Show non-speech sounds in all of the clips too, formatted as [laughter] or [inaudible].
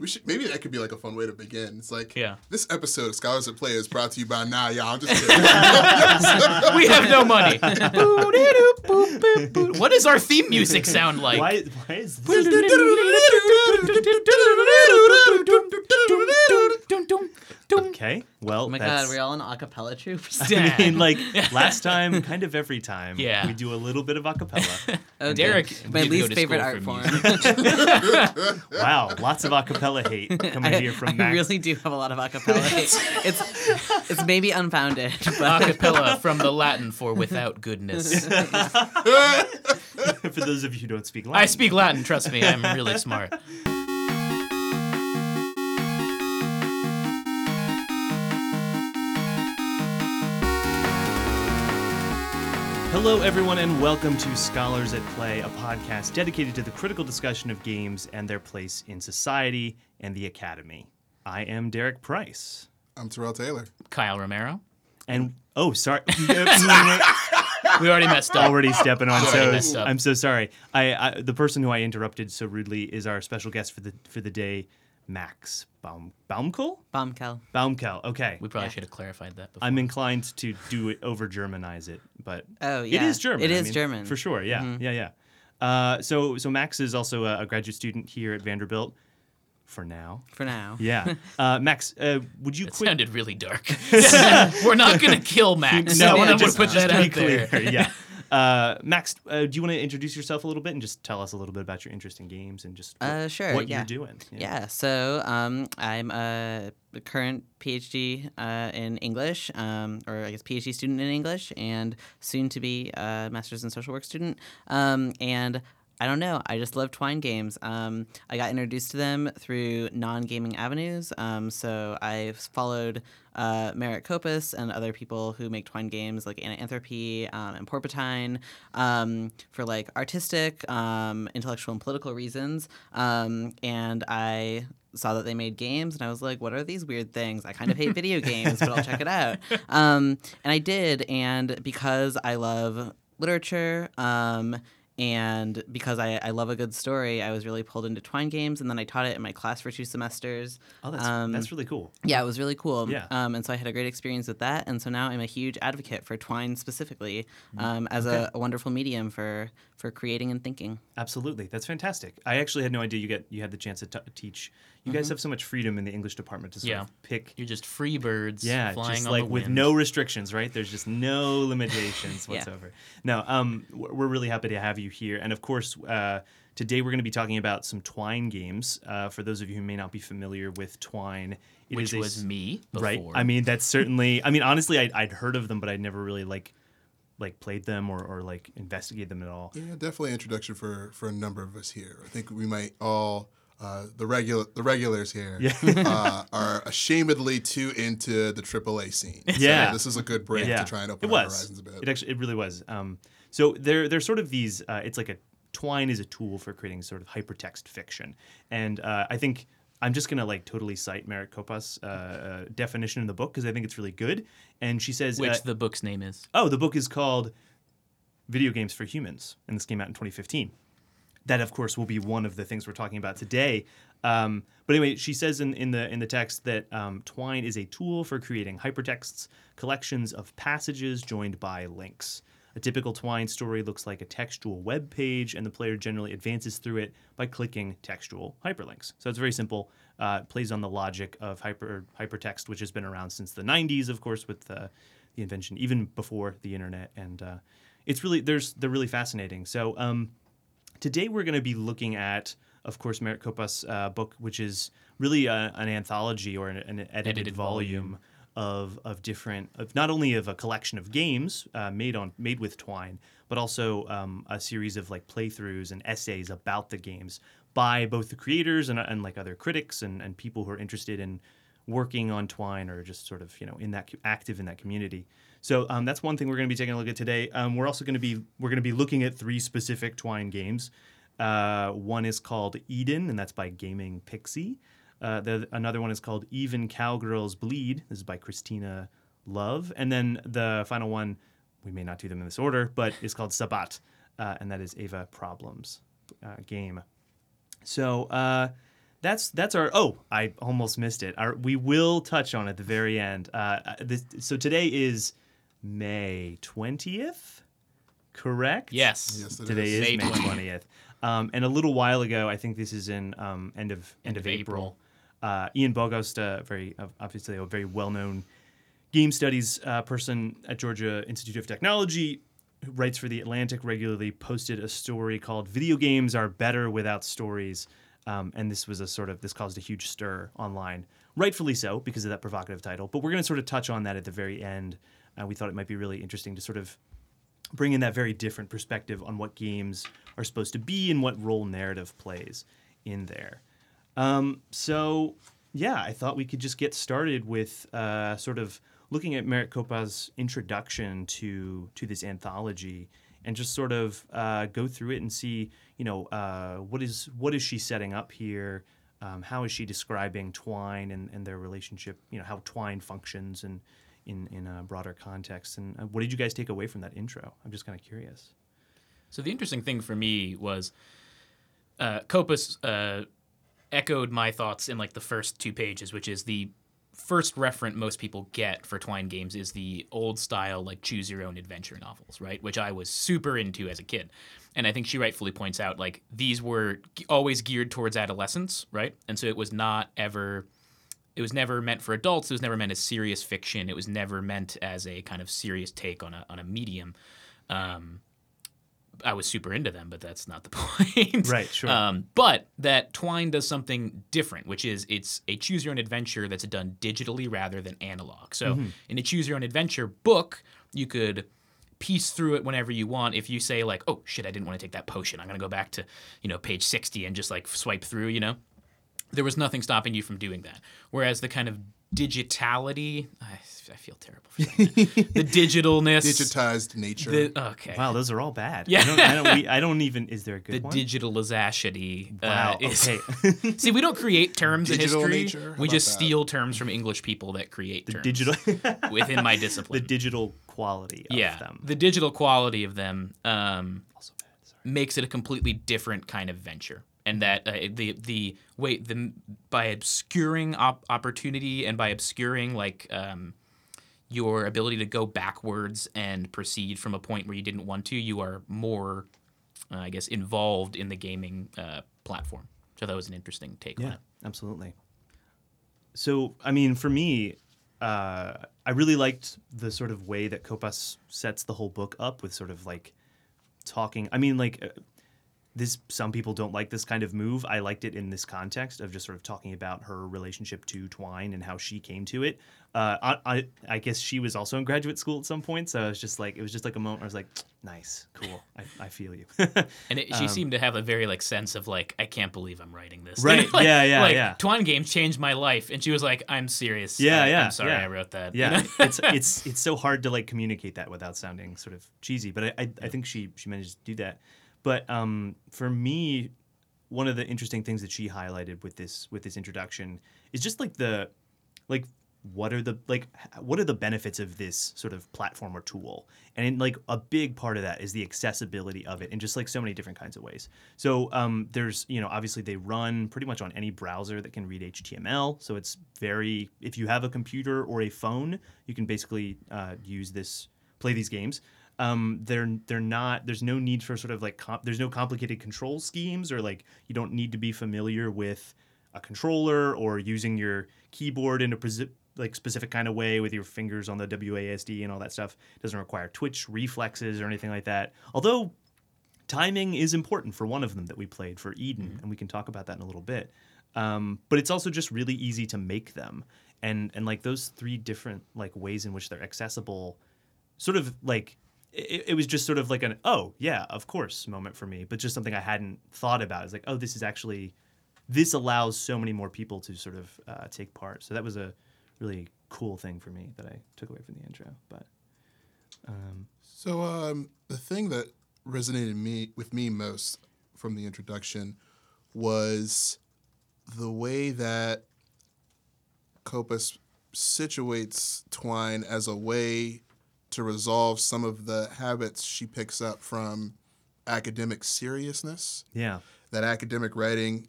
we should maybe that could be like a fun way to begin. It's like Yeah. this episode of Scholars at Play is brought to you by Nah, y'all. I'm just kidding. we have no money. What does our theme music sound like? Why, why is this? Okay, well, Oh my that's, god, we're all in acapella troops. [laughs] I mean, like [laughs] last time, kind of every time, Yeah. we do a little bit of acapella. [laughs] Oh, Derek my least favorite art form. wow, lots of acapella hate coming I, here from I Max. really do have a lot of acapella. hate. it's it's maybe unfounded, but Acapella from the Latin for without goodness. For those of you who don't speak Latin, I speak Latin, trust me, I'm really smart. Hello, everyone, and welcome to Scholars at Play, a podcast dedicated to the critical discussion of games and their place in society and the academy. I am Derek Price. I'm Terrell Taylor. Kyle Romero. And oh, sorry, [laughs] [laughs] We already messed up. already stepping on Already toes. I'm so sorry. I, I the person who I interrupted so rudely is our special guest for the for the day, Max Baum Baumkel. Baumkel. Baumkel. Okay. We probably should have clarified that before. I'm inclined to do it over Germanize it, but Oh, it yeah. is German. It is I mean, German. for sure. Yeah, Mm-hmm. yeah, yeah. Uh, so so Max is also a, a graduate student here at Vanderbilt for now. For now. [laughs] Yeah, uh, Max, uh, would you It quit? sounded really dark. [laughs] We're not gonna kill Max. No, I want to put just that to out be clear. there. yeah. [laughs] Uh, Max, uh, do you want to introduce yourself a little bit and just tell us a little bit about your interest in games and just what, Uh, sure, what yeah. you're doing? Yeah, so um, I'm a current PhD uh, in English, um, or I guess PhD student in English, and soon to be a Master's in Social Work student. Um, and I don't know, I just love Twine games. Um, I got introduced to them through non gaming avenues. Um, so I've followed uh, Merritt Kopas and other people who make Twine games like Anna Anthropy um, and Porpentine um, for like artistic, um, intellectual, and political reasons. Um, and I saw that they made games and I was like, what are these weird things? I kind of hate [laughs] video games, but I'll check it out. Um, and I did. And because I love literature, um, and because I, I love a good story, I was really pulled into Twine games. And then I taught it in my class for two semesters. Oh, that's Um, that's really cool. Yeah, it was really cool. Yeah. Um, and so I had a great experience with that. And so now I'm a huge advocate for Twine specifically um, as a, a wonderful medium for, for creating and thinking. Absolutely, that's fantastic. I actually had no idea you get you had the chance to t- teach. You Mm-hmm. guys have so much freedom in the English department to sort Yeah. of pick. You're just free birds Yeah, flying just on like the with wind. no restrictions, right? There's just no [laughs] limitations Yeah. whatsoever. No, um, we're we're really happy to have you here, and of course, uh, today we're going to be talking about some Twine games. Uh, for those of you who may not be familiar with Twine, it which is a was me before. right. I mean, that's [laughs] certainly. I mean, honestly, I'd, I'd heard of them, but I'd never really like like played them or, or like investigated them at all. Yeah, definitely introduction for for a number of us here. I think we might all uh, the regular the regulars here uh, are [laughs] ashamedly too into the AAA scene. So Yeah. this is a good break to try and open it our was. horizons a bit. It actually, it really was. Um, so they're they're sort of these. Uh, it's like a twine is a tool for creating sort of hypertext fiction, and uh, I think I'm just gonna like totally cite Merritt Kopas's uh, uh, definition in the book because I think it's really good. And she says, which uh, the book's name is. oh, the book is called Video Games for Humans, and this came out in 2015 that of course will be one of the things we're talking about today. Um, but anyway she says in, in the in the text that um, twine is a tool for creating hypertexts collections of passages joined by links. A typical twine story looks like a textual web page and the player generally advances through it by clicking textual hyperlinks. So it's very simple. Uh, it plays on the logic of hyper hypertext which has been around since the 90s of course with the, the invention even before the internet. And uh, it's really there's they're really fascinating. So um, Today we're going to be looking at, of course, Merritt Kopas's uh, book, which is really a, an anthology or an, an edited, Edited volume, of of different, of not only of a collection of games uh, made on made with Twine, but also um, a series of like playthroughs and essays about the games by both the creators and, and like other critics and, and people who are interested in working on Twine or just sort of you know in that active in that community. So um, that's one thing we're going to be taking a look at today. Um, we're also going to be we're going to be looking at three specific Twine games. Uh, one is called Eden, and that's by Gaming Pixie. Uh, the, another one is called Even Cowgirls Bleed. This is by Christina Love, and then the final one, we may not do them in this order, but is called Sabat, uh, and that is Ava Problems uh, game. So uh, that's that's our. Oh, I almost missed it. Our, we will touch on it at the very end. Uh, this, so today is May twentieth, correct? Yes. Yes, it Today is. is May May 20th. Um, and a little while ago, I think this is in um, end of end, of, of April. Uh, Ian Bogost, uh, very uh, obviously a very well known game studies uh, person at Georgia Institute of Technology, who writes for the Atlantic regularly, posted a story called "Video Games Are Better Without Stories," um, and this was a sort of this caused a huge stir online, rightfully so because of that provocative title. But we're going to sort of touch on that at the very end. Uh, we thought it might be really interesting to sort of bring in that very different perspective on what games are supposed to be and what role narrative plays in there. Um, so, yeah, I thought we could just get started with uh, sort of looking at Merritt Kopas' introduction to to this anthology and just sort of uh, go through it and see, you know, uh, what is what is she setting up here? Um, how is she describing Twine and, and their relationship? You know, how Twine functions and in in a broader context. And uh, what did you guys take away from that intro? I'm just kind of curious. So the interesting thing for me was uh, Kopas uh, echoed my thoughts in like the first two pages, which is the first referent most people get for Twine games is the old style like choose your own adventure novels, right? Which I was super into as a kid. And I think she rightfully points out like these were always geared towards adolescents, right? And so it was not ever it was never meant for adults. It was never meant as serious fiction. It was never meant as a kind of serious take on a on a medium. Um, I was super into them, but that's not the [laughs] point. Right, sure. Um, but that Twine does something different, which is it's a choose your own adventure that's done digitally rather than analog. So Mm-hmm. in a choose your own adventure book, you could piece through it whenever you want. If you say like, "Oh shit, I didn't want to take that potion. I'm gonna go back to you know page 60 and just like swipe through," you know there was nothing stopping you from doing that. Whereas the kind of digitality, I, I feel terrible for saying that. [laughs] the digitalness, Digitized nature. the, okay, Wow, those are all bad. Yeah. I don't, I don't, we, [laughs] I don't even. Is there a good the one? digitalization. Wow. Uh, is, okay. [laughs] see, we don't create terms in history. nature? How We just that? steal terms from English people that create terms digital. within my discipline. the digital quality of yeah, them. the digital quality of them um, Also bad. Sorry. makes it a completely different kind of venture and that uh, the the way the by obscuring op- opportunity and by obscuring like um, your ability to go backwards and proceed from a point where you didn't want to you are more uh, i guess involved in the gaming uh, platform so that was an interesting take on Yeah, it absolutely. So, I mean, for me, uh, I really liked the sort of way that Kopas sets the whole book up with sort of like talking. I mean, like uh, this. Some people don't like this kind of move. I liked it in this context of just sort of talking about her relationship to Twine and how she came to it. Uh, I, I, I guess she was also in graduate school at some point, so I was just like, it was just like a moment. Where I was like, [tsk] nice, cool. I, I feel you. [laughs] and it, she seemed to have a very like sense of like i can't believe i'm writing this Um, [laughs] Right, Like- yeah, yeah, like, yeah. twine games changed my life and she was like i'm serious Yeah, I, yeah, i'm sorry yeah. i wrote that you Yeah, know? it's [laughs] it's it's so hard to like communicate that without sounding sort of cheesy, but I, I I think she she managed to do that. But um, for me, one of the interesting things that she highlighted with this with this introduction is just like the like what are the like what are the benefits of this sort of platform or tool? And like a big part of that is the accessibility of it in just like so many different kinds of ways. So um, there's you know obviously they run pretty much on any browser that can read html so it's very if you have a computer or a phone you can basically uh, use this play these games um, they're they're not there's no need for sort of like comp, there's no complicated control schemes or like you don't need to be familiar with a controller or using your keyboard in a presi- like specific kind of way with your fingers on the WASD and all that stuff. It doesn't require twitch reflexes or anything like that. Although timing is important for one of them that we played for Eden, and we can talk about that in a little bit. Um, but it's also just really easy to make them, and and like those three different like ways in which they're accessible, sort of like it, it was just sort of like an oh yeah of course moment for me, but just something I hadn't thought about. It's like oh this is actually this allows so many more people to sort of uh, take part. So that was a really cool thing for me that I took away from the intro. But um, So um, the thing that resonated me with me most from the introduction was the way that Kopas situates Twine as a way to resolve some of the habits she picks up from academic seriousness. yeah, That academic writing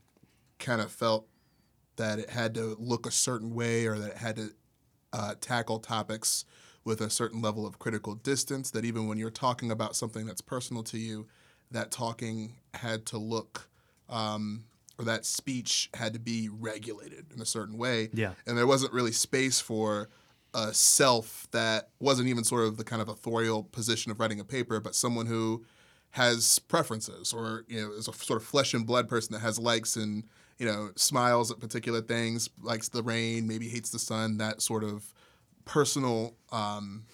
kind of felt that it had to look a certain way or that it had to uh, tackle topics with a certain level of critical distance. That even when you're talking about something that's personal to you, that talking had to look um, or that speech had to be regulated in a certain way. Yeah. And there wasn't really space for a self that wasn't even sort of the kind of authorial position of writing a paper, but someone who has preferences or you know is a sort of flesh and blood person that has likes and you know smiles at particular things, likes the rain, maybe hates the sun. That sort of personal, um,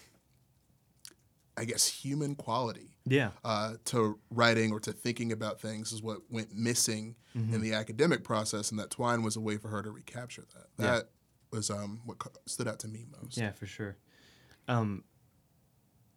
I guess, human quality Yeah. uh, to writing or to thinking about things is what went missing in the academic process, and that Twine was a way for her to recapture that. Yeah. That was um, what stood out to me most. Yeah, for sure. Um,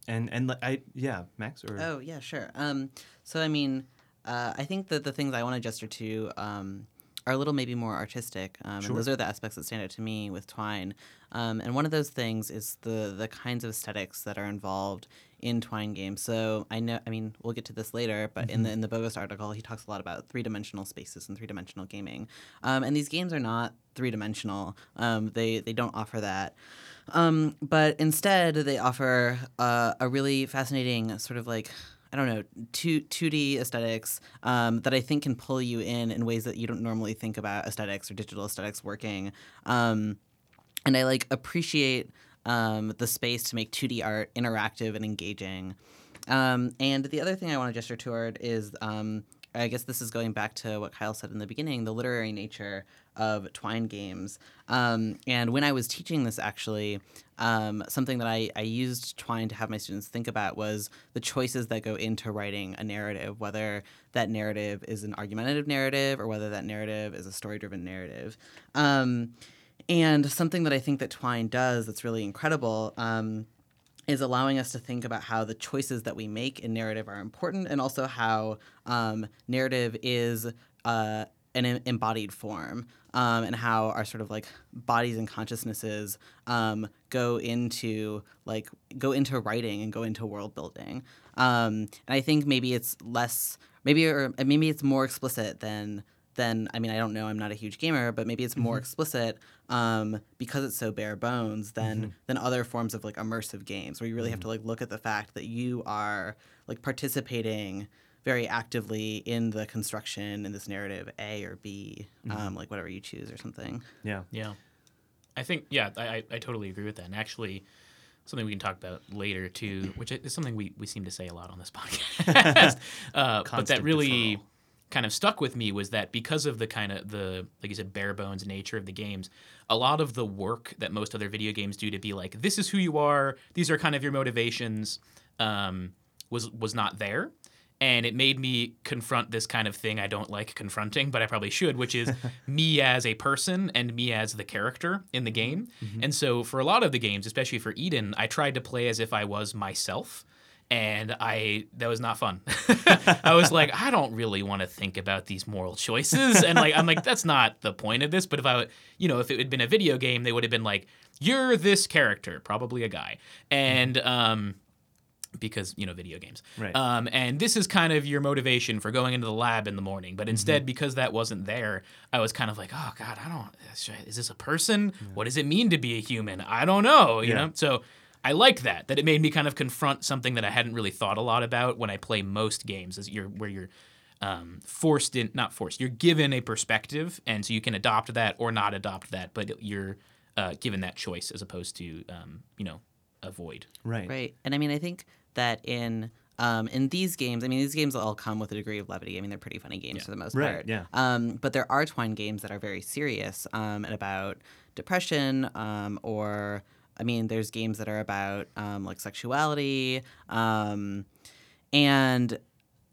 and and li- I yeah, Max or Oh yeah, sure. Um, so I mean, uh, I think that the things I want to gesture to um, are a little maybe more artistic, um, Sure. and those are the aspects that stand out to me with Twine. Um, and one of those things is the the kinds of aesthetics that are involved in Twine games. So I know, I mean, we'll get to this later, but in the in the Bogost article, he talks a lot about three dimensional spaces and three dimensional gaming. Um, and these games are not three dimensional. Um, they they don't offer that. Um, but instead, they offer uh, a really fascinating sort of like I don't know two two D aesthetics um, that I think can pull you in in ways that you don't normally think about aesthetics or digital aesthetics working. Um, and I like appreciate um, the space to make 2D art interactive and engaging. Um, and the other thing I want to gesture toward is, um, I guess this is going back to what Kyle said in the beginning, the literary nature of Twine games. Um, and when I was teaching this, actually, um, something that I, I used Twine to have my students think about was the choices that go into writing a narrative, whether that narrative is an argumentative narrative or whether that narrative is a story driven narrative. Um, and something that I think that Twine does that's really incredible um, is allowing us to think about how the choices that we make in narrative are important and also how um, narrative is uh, an em- embodied form um, and how our sort of like bodies and consciousnesses um, go into like go into writing and go into world building. Um, and i think maybe it's less maybe or maybe it's more explicit than than I mean I don't know I'm not a huge gamer but maybe it's more explicit um, because it's so bare bones than than other forms of like immersive games where you really have to like look at the fact that you are like participating very actively in the construction in this narrative A or B um, like whatever you choose or something yeah. Yeah. I think, yeah, I, I, I totally agree with that. And actually, something we can talk about later, too, which is something we, we seem to say a lot on this [laughs] podcast. [laughs] uh, but that really deferral. kind of stuck with me was that because of the kind of the, like you said, bare bones nature of the games, a lot of the work that most other video games do to be like, this is who you are, these are kind of your motivations, um, was was not there and it made me confront this kind of thing I don't like confronting, but I probably should, which is [laughs] me as a person and me as the character in the game. And so for a lot of the games, especially for Eden, I tried to play as if I was myself. And I that was not fun. [laughs] I was like, I don't really want to think about these moral choices. And like I'm like, that's not the point of this. But if I you know, if it had been a video game, they would have been like, You're this character, probably a guy. And um because you know video games Right. um, and this is kind of your motivation for going into the lab in the morning but instead because that wasn't there i was kind of like oh god i don't is this a person what does it mean to be a human i don't know you Yeah. know so i liked that that it made me kind of confront something that i hadn't really thought a lot about when i play most games is you're where you're um, forced in not forced you're given a perspective and so you can adopt that or not adopt that but you're uh, given that choice as opposed to um, you know avoid Right. Right. And I mean, I think that in um, in these games, I mean, these games all come with a degree of levity. I mean, they're pretty funny games for the most Right, part. yeah. Um, but there are Twine games that are very serious um, and about depression um, or. I mean, there's games that are about um, like sexuality, um, and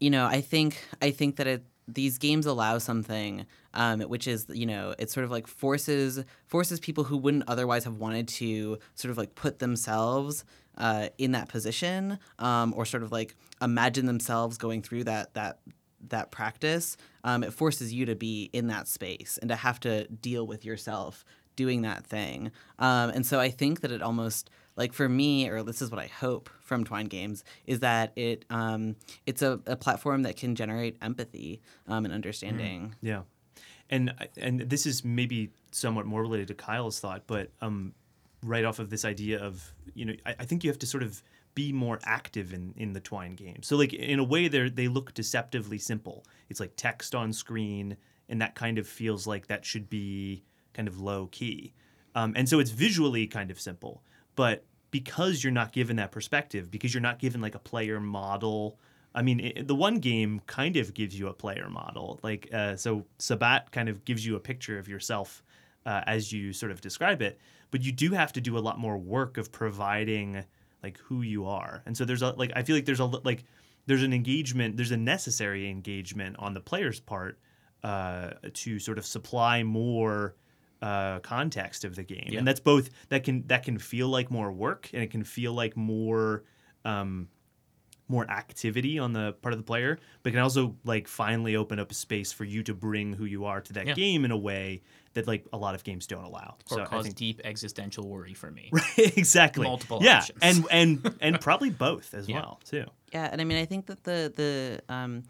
you know, I think I think that it these games allow something um, which is you know it sort of like forces forces people who wouldn't otherwise have wanted to sort of like put themselves uh, in that position um, or sort of like imagine themselves going through that that that practice um, it forces you to be in that space and to have to deal with yourself doing that thing. Um, and so i think that it almost like for me or this is what i hope from twine games is that it um, it's a, a platform that can generate empathy um, and understanding. Yeah, and and this is maybe somewhat more related to Kyle's thought, but um, right off of this idea of you know, I, I think you have to sort of be more active in in the Twine game. So like in a way, they they look deceptively simple. It's like text on screen, and that kind of feels like that should be kind of low key. Um, and so it's visually kind of simple, but because you're not given that perspective, because you're not given like a player model. I mean, it, the one game kind of gives you a player model. Like, uh, so Sabat kind of gives you a picture of yourself uh, as you sort of describe it, but you do have to do a lot more work of providing like who you are. And so there's a like I feel like there's a like there's an engagement, there's a necessary engagement on the player's part uh, to sort of supply more uh, context of the game, Yeah. and that's both that can that can feel like more work and it can feel like more um, more activity on the part of the player, but can also like finally open up a space for you to bring who you are to that Yeah. game in a way that like a lot of games don't allow. or so I cause think deep existential worry for me. [laughs] Right, exactly Multiple yeah, options. and and [laughs] and probably both as Yeah. well too. Yeah, and I mean, I think that the the um,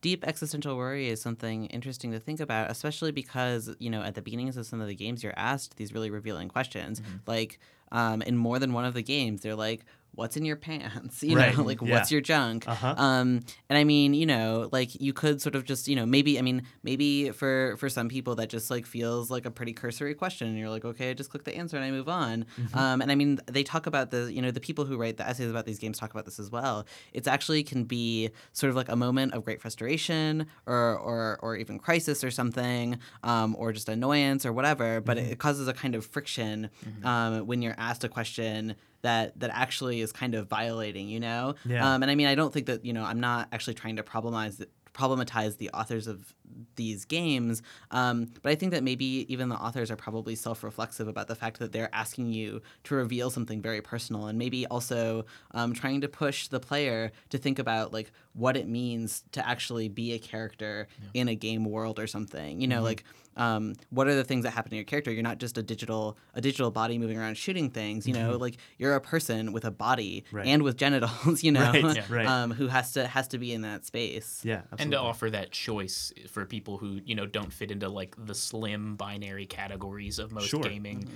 deep existential worry is something interesting to think about, especially because you know at the beginnings of some of the games you're asked these really revealing questions. Mm-hmm. Like um, in more than one of the games, they're like, "What's in your pants?" [laughs] You Right, know, like yeah. "What's your junk?" Uh-huh. Um, and I mean, you know, like you could sort of just, you know, maybe I mean, maybe for for some people that just like feels like a pretty cursory question, and you're like, okay, I just click the answer and I move on. Mm-hmm. Um, and I mean, they talk about the, you know, the people who write the essays about these games talk about this as well. It's actually can be sort of like a moment of great frustration or or or even crisis or something, um, or just annoyance or whatever. But Mm-hmm. it causes a kind of friction um, when you're asked a question that that actually is kind of violating, you know. Yeah. Um, and I mean, I don't think that you know, I'm not actually trying to problematize problematize the authors of these games, um, but I think that maybe even the authors are probably self-reflexive about the fact that they're asking you to reveal something very personal, and maybe also um, trying to push the player to think about like what it means to actually be a character in a game world or something. You know, Mm-hmm. like um, what are the things that happen to your character? You're not just a digital a digital body moving around shooting things. You know, like you're a person with a body Mm-hmm. Right. and with genitals. [laughs] You know, Right, yeah, right. [laughs] um, who has to has to be in that space. Yeah, absolutely. and to offer that choice for people who you know don't fit into like the slim binary categories of most Sure. gaming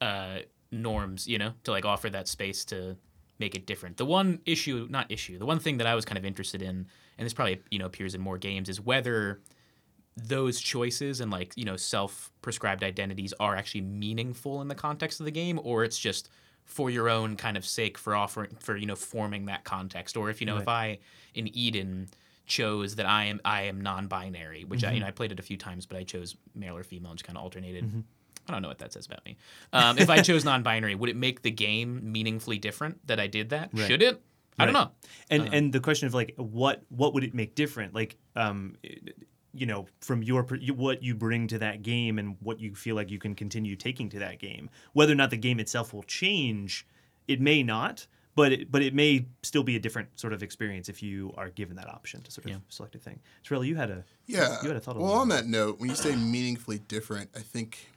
uh, norms you know to like offer that space to make it different. The one issue not issue the one thing that i was kind of interested in and this probably you know appears in more games is whether those choices and like you know self-prescribed identities are actually meaningful in the context of the game or it's just for your own kind of sake for offering for you know forming that context. Or if you know if i in eden chose that i am i am non-binary which i you know i played it a few times but i chose male or female and just kind of alternated I don't know what that says about me. Um, if I chose non-binary, would it make the game meaningfully different that I did that? Right. Should it? I don't know. and and the question of like what what would it make different like um you know from your what you bring to that game and what you feel like you can continue taking to that game whether or not the game itself will change it may not but it, but it may still be a different sort of experience if you are given that option to sort of Yeah. select a thing. Terrell, you had a Yeah. you had a thought. well, on that note, when you say meaningfully different, I think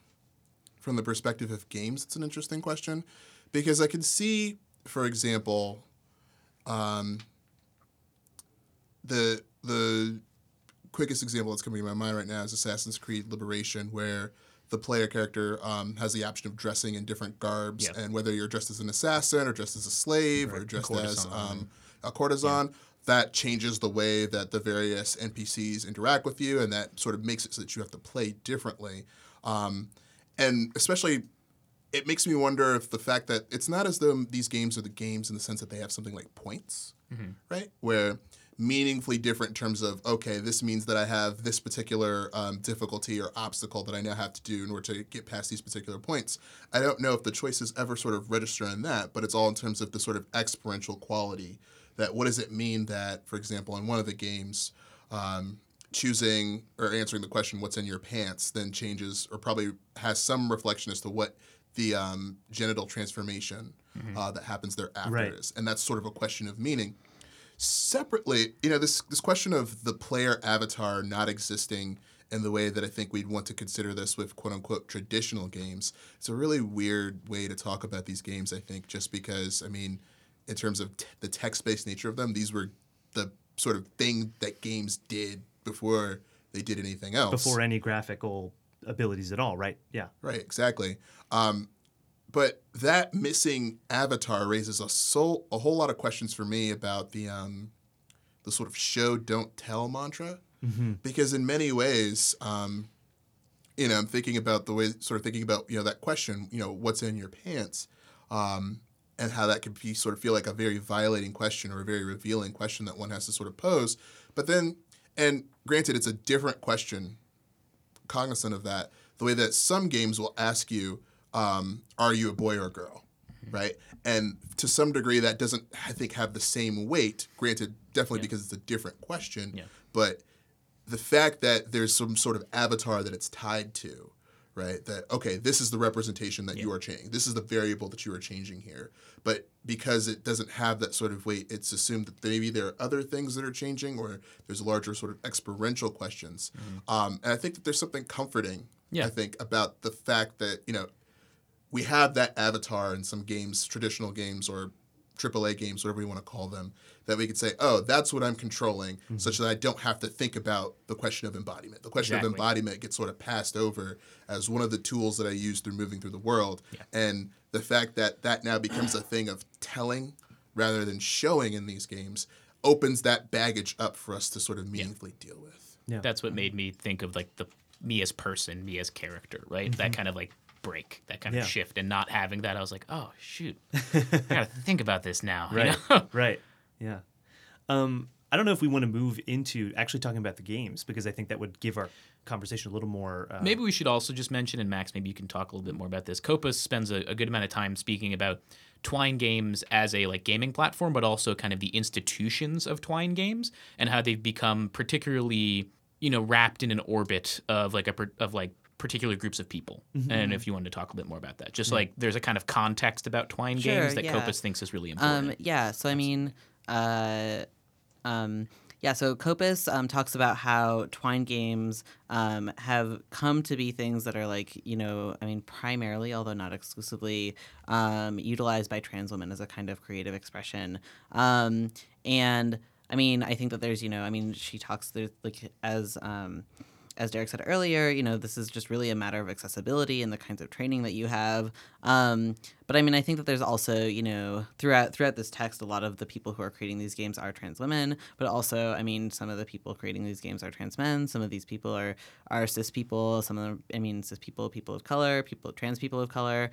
from the perspective of games, it's an interesting question because I can see, for example, um, the the quickest example that's coming to my mind right now is Assassin's Creed Liberation, where the player character um, has the option of dressing in different garbs, Yep. and whether you're dressed as an assassin or dressed as a slave or Right, dressed as um, a courtesan, that changes the way that the various NPCs interact with you, and that sort of makes it so that you have to play differently. Um, and especially, it makes me wonder if the fact that it's not as though these games are the games in the sense that they have something like points, right? Where meaningfully different in terms of okay, this means that I have this particular um, difficulty or obstacle that I now have to do in order to get past these particular points. I don't know if the choices ever sort of register in that, but it's all in terms of the sort of experiential quality. That what does it mean that, for example, in one of the games, um, choosing or answering the question "What's in your pants" then changes or probably has some reflection as to what the um, genital transformation uh, that happens thereafter Right. is, and that's sort of a question of meaning separately, you know, this this question of the player avatar not existing in the way that I think we'd want to consider this with quote unquote traditional games. It's a really weird way to talk about these games, I think, just because I mean, in terms of t- the text-based nature of them, these were the sort of thing that games did before they did anything else. before any graphical abilities at all, right? Yeah. Right, exactly. Um, but that missing avatar raises a so a whole lot of questions for me about the um, the sort of show don't tell mantra, because in many ways, um, you know, I'm thinking about the way sort of thinking about you know that question, you know, what's in your pants, um, and how that could be sort of feel like a very violating question or a very revealing question that one has to sort of pose. But then, and granted, it's a different question cognizant of that. The way that some games will ask you, um, "Are you a boy or a girl?" Right, and to some degree, that doesn't, I think, have the same weight. Granted, definitely because it's a different question. Yeah. But the fact that there's some sort of avatar that it's tied to, right? That okay, this is the representation that you are changing. This is the variable that you are changing here. But because it doesn't have that sort of weight, it's assumed that maybe there are other things that are changing, or there's larger sort of experiential questions. Um, and I think that there's something comforting. Yeah. I think about the fact that you know we have that avatar in some games, traditional games or AAA games, whatever you want to call them, that we could say, oh, that's what I'm controlling, mm-hmm. such that I don't have to think about the question of embodiment. The question of embodiment gets sort of passed over as one of the tools that I use through moving through the world. And the fact that that now becomes a thing of telling rather than showing in these games opens that baggage up for us to sort of meaningfully deal with. Yeah. That's what made me think of like the me as person, me as character, right? Mm-hmm. That kind of like break, that kind Yeah. of shift, and not having that, I was like, oh shoot, [laughs] I gotta think about this now. you Right. know? [laughs] right. Yeah. Um, I don't know if we want to move into actually talking about the games because I think that would give our conversation a little more. Uh, Maybe we should also just mention, and Max, maybe you can talk a little bit more about this. Kopas spends a, a good amount of time speaking about Twine games as a like gaming platform, but also kind of the institutions of Twine games and how they've become particularly, you know, wrapped in an orbit of like a of like particular groups of people. And if you wanted to talk a bit more about that, just like there's a kind of context about Twine Sure, games that yeah. Kopas thinks is really important. Um, yeah. So I mean, uh, um, yeah. So Kopas um, talks about how Twine games um, have come to be things that are like you know, I mean, primarily, although not exclusively, um, utilized by trans women as a kind of creative expression. Um, and I mean, I think that there's you know, I mean, she talks there's like as um, as Derek said earlier, you know, this is just really a matter of accessibility and the kinds of training that you have. Um, but I mean, I think that there's also, you know, throughout throughout this text, a lot of the people who are creating these games are trans women, but also, I mean, some of the people creating these games are trans men. Some of these people are are cis people. Some of them, I mean, cis people, people of color, people, trans people of color.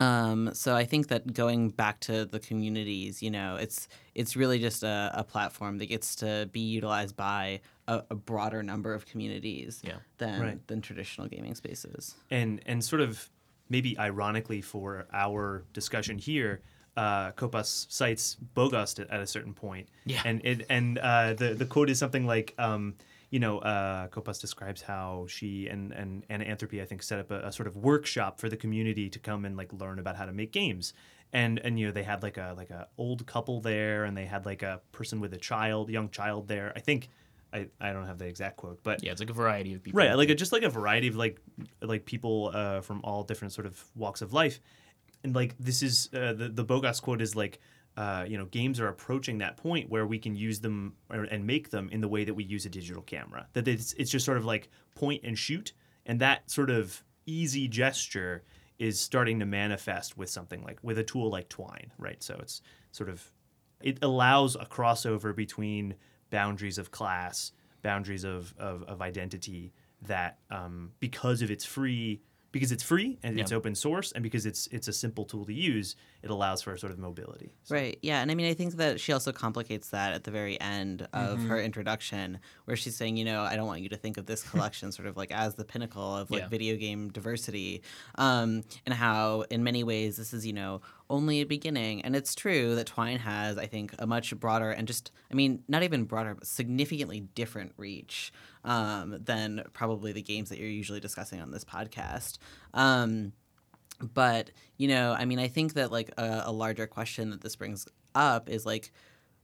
Um, so I think that going back to the communities, you know, it's it's really just a, a platform that gets to be utilized by a, a broader number of communities Yeah. than Right. than traditional gaming spaces. and and sort of maybe ironically for our discussion here, uh, Kopas cites Bogost at, at a certain point. Yeah. And it, and uh, the the quote is something like. Um, you know, uh, Kopas describes how she and, and Anna Anthropy, I think, set up a, a sort of workshop for the community to come and like learn about how to make games. And and you know they had like a like a old couple there, and they had like a person with a child, young child there. I think I, I don't have the exact quote, but yeah, it's like a variety of people. right like a, just like a variety of like like people uh, from all different sort of walks of life and like this is uh, the the Bogost quote is like uh, you know games are approaching that point where we can use them and make them in the way that we use a digital camera. That it's, it's just sort of like point and shoot and that sort of easy gesture is starting to manifest with something like with a tool like twine right? So it's sort of it allows a crossover between boundaries of class, boundaries of, of, of identity that um, because of its free because it's free and it's open source and because it's it's a simple tool to use, it allows for sort of mobility. So- Right. Yeah. And I mean, I think that she also complicates that at the very end of her introduction, where she's saying, you know, I don't want you to think of this collection sort of like as the pinnacle of like Yeah. video game diversity, um, and how in many ways this is, you know, only a beginning. And it's true that Twine has, I think, a much broader and just, I mean, not even broader, but significantly different reach um, than probably the games that you're usually discussing on this podcast. Um, but you know i mean i think that like a, a larger question that this brings up is like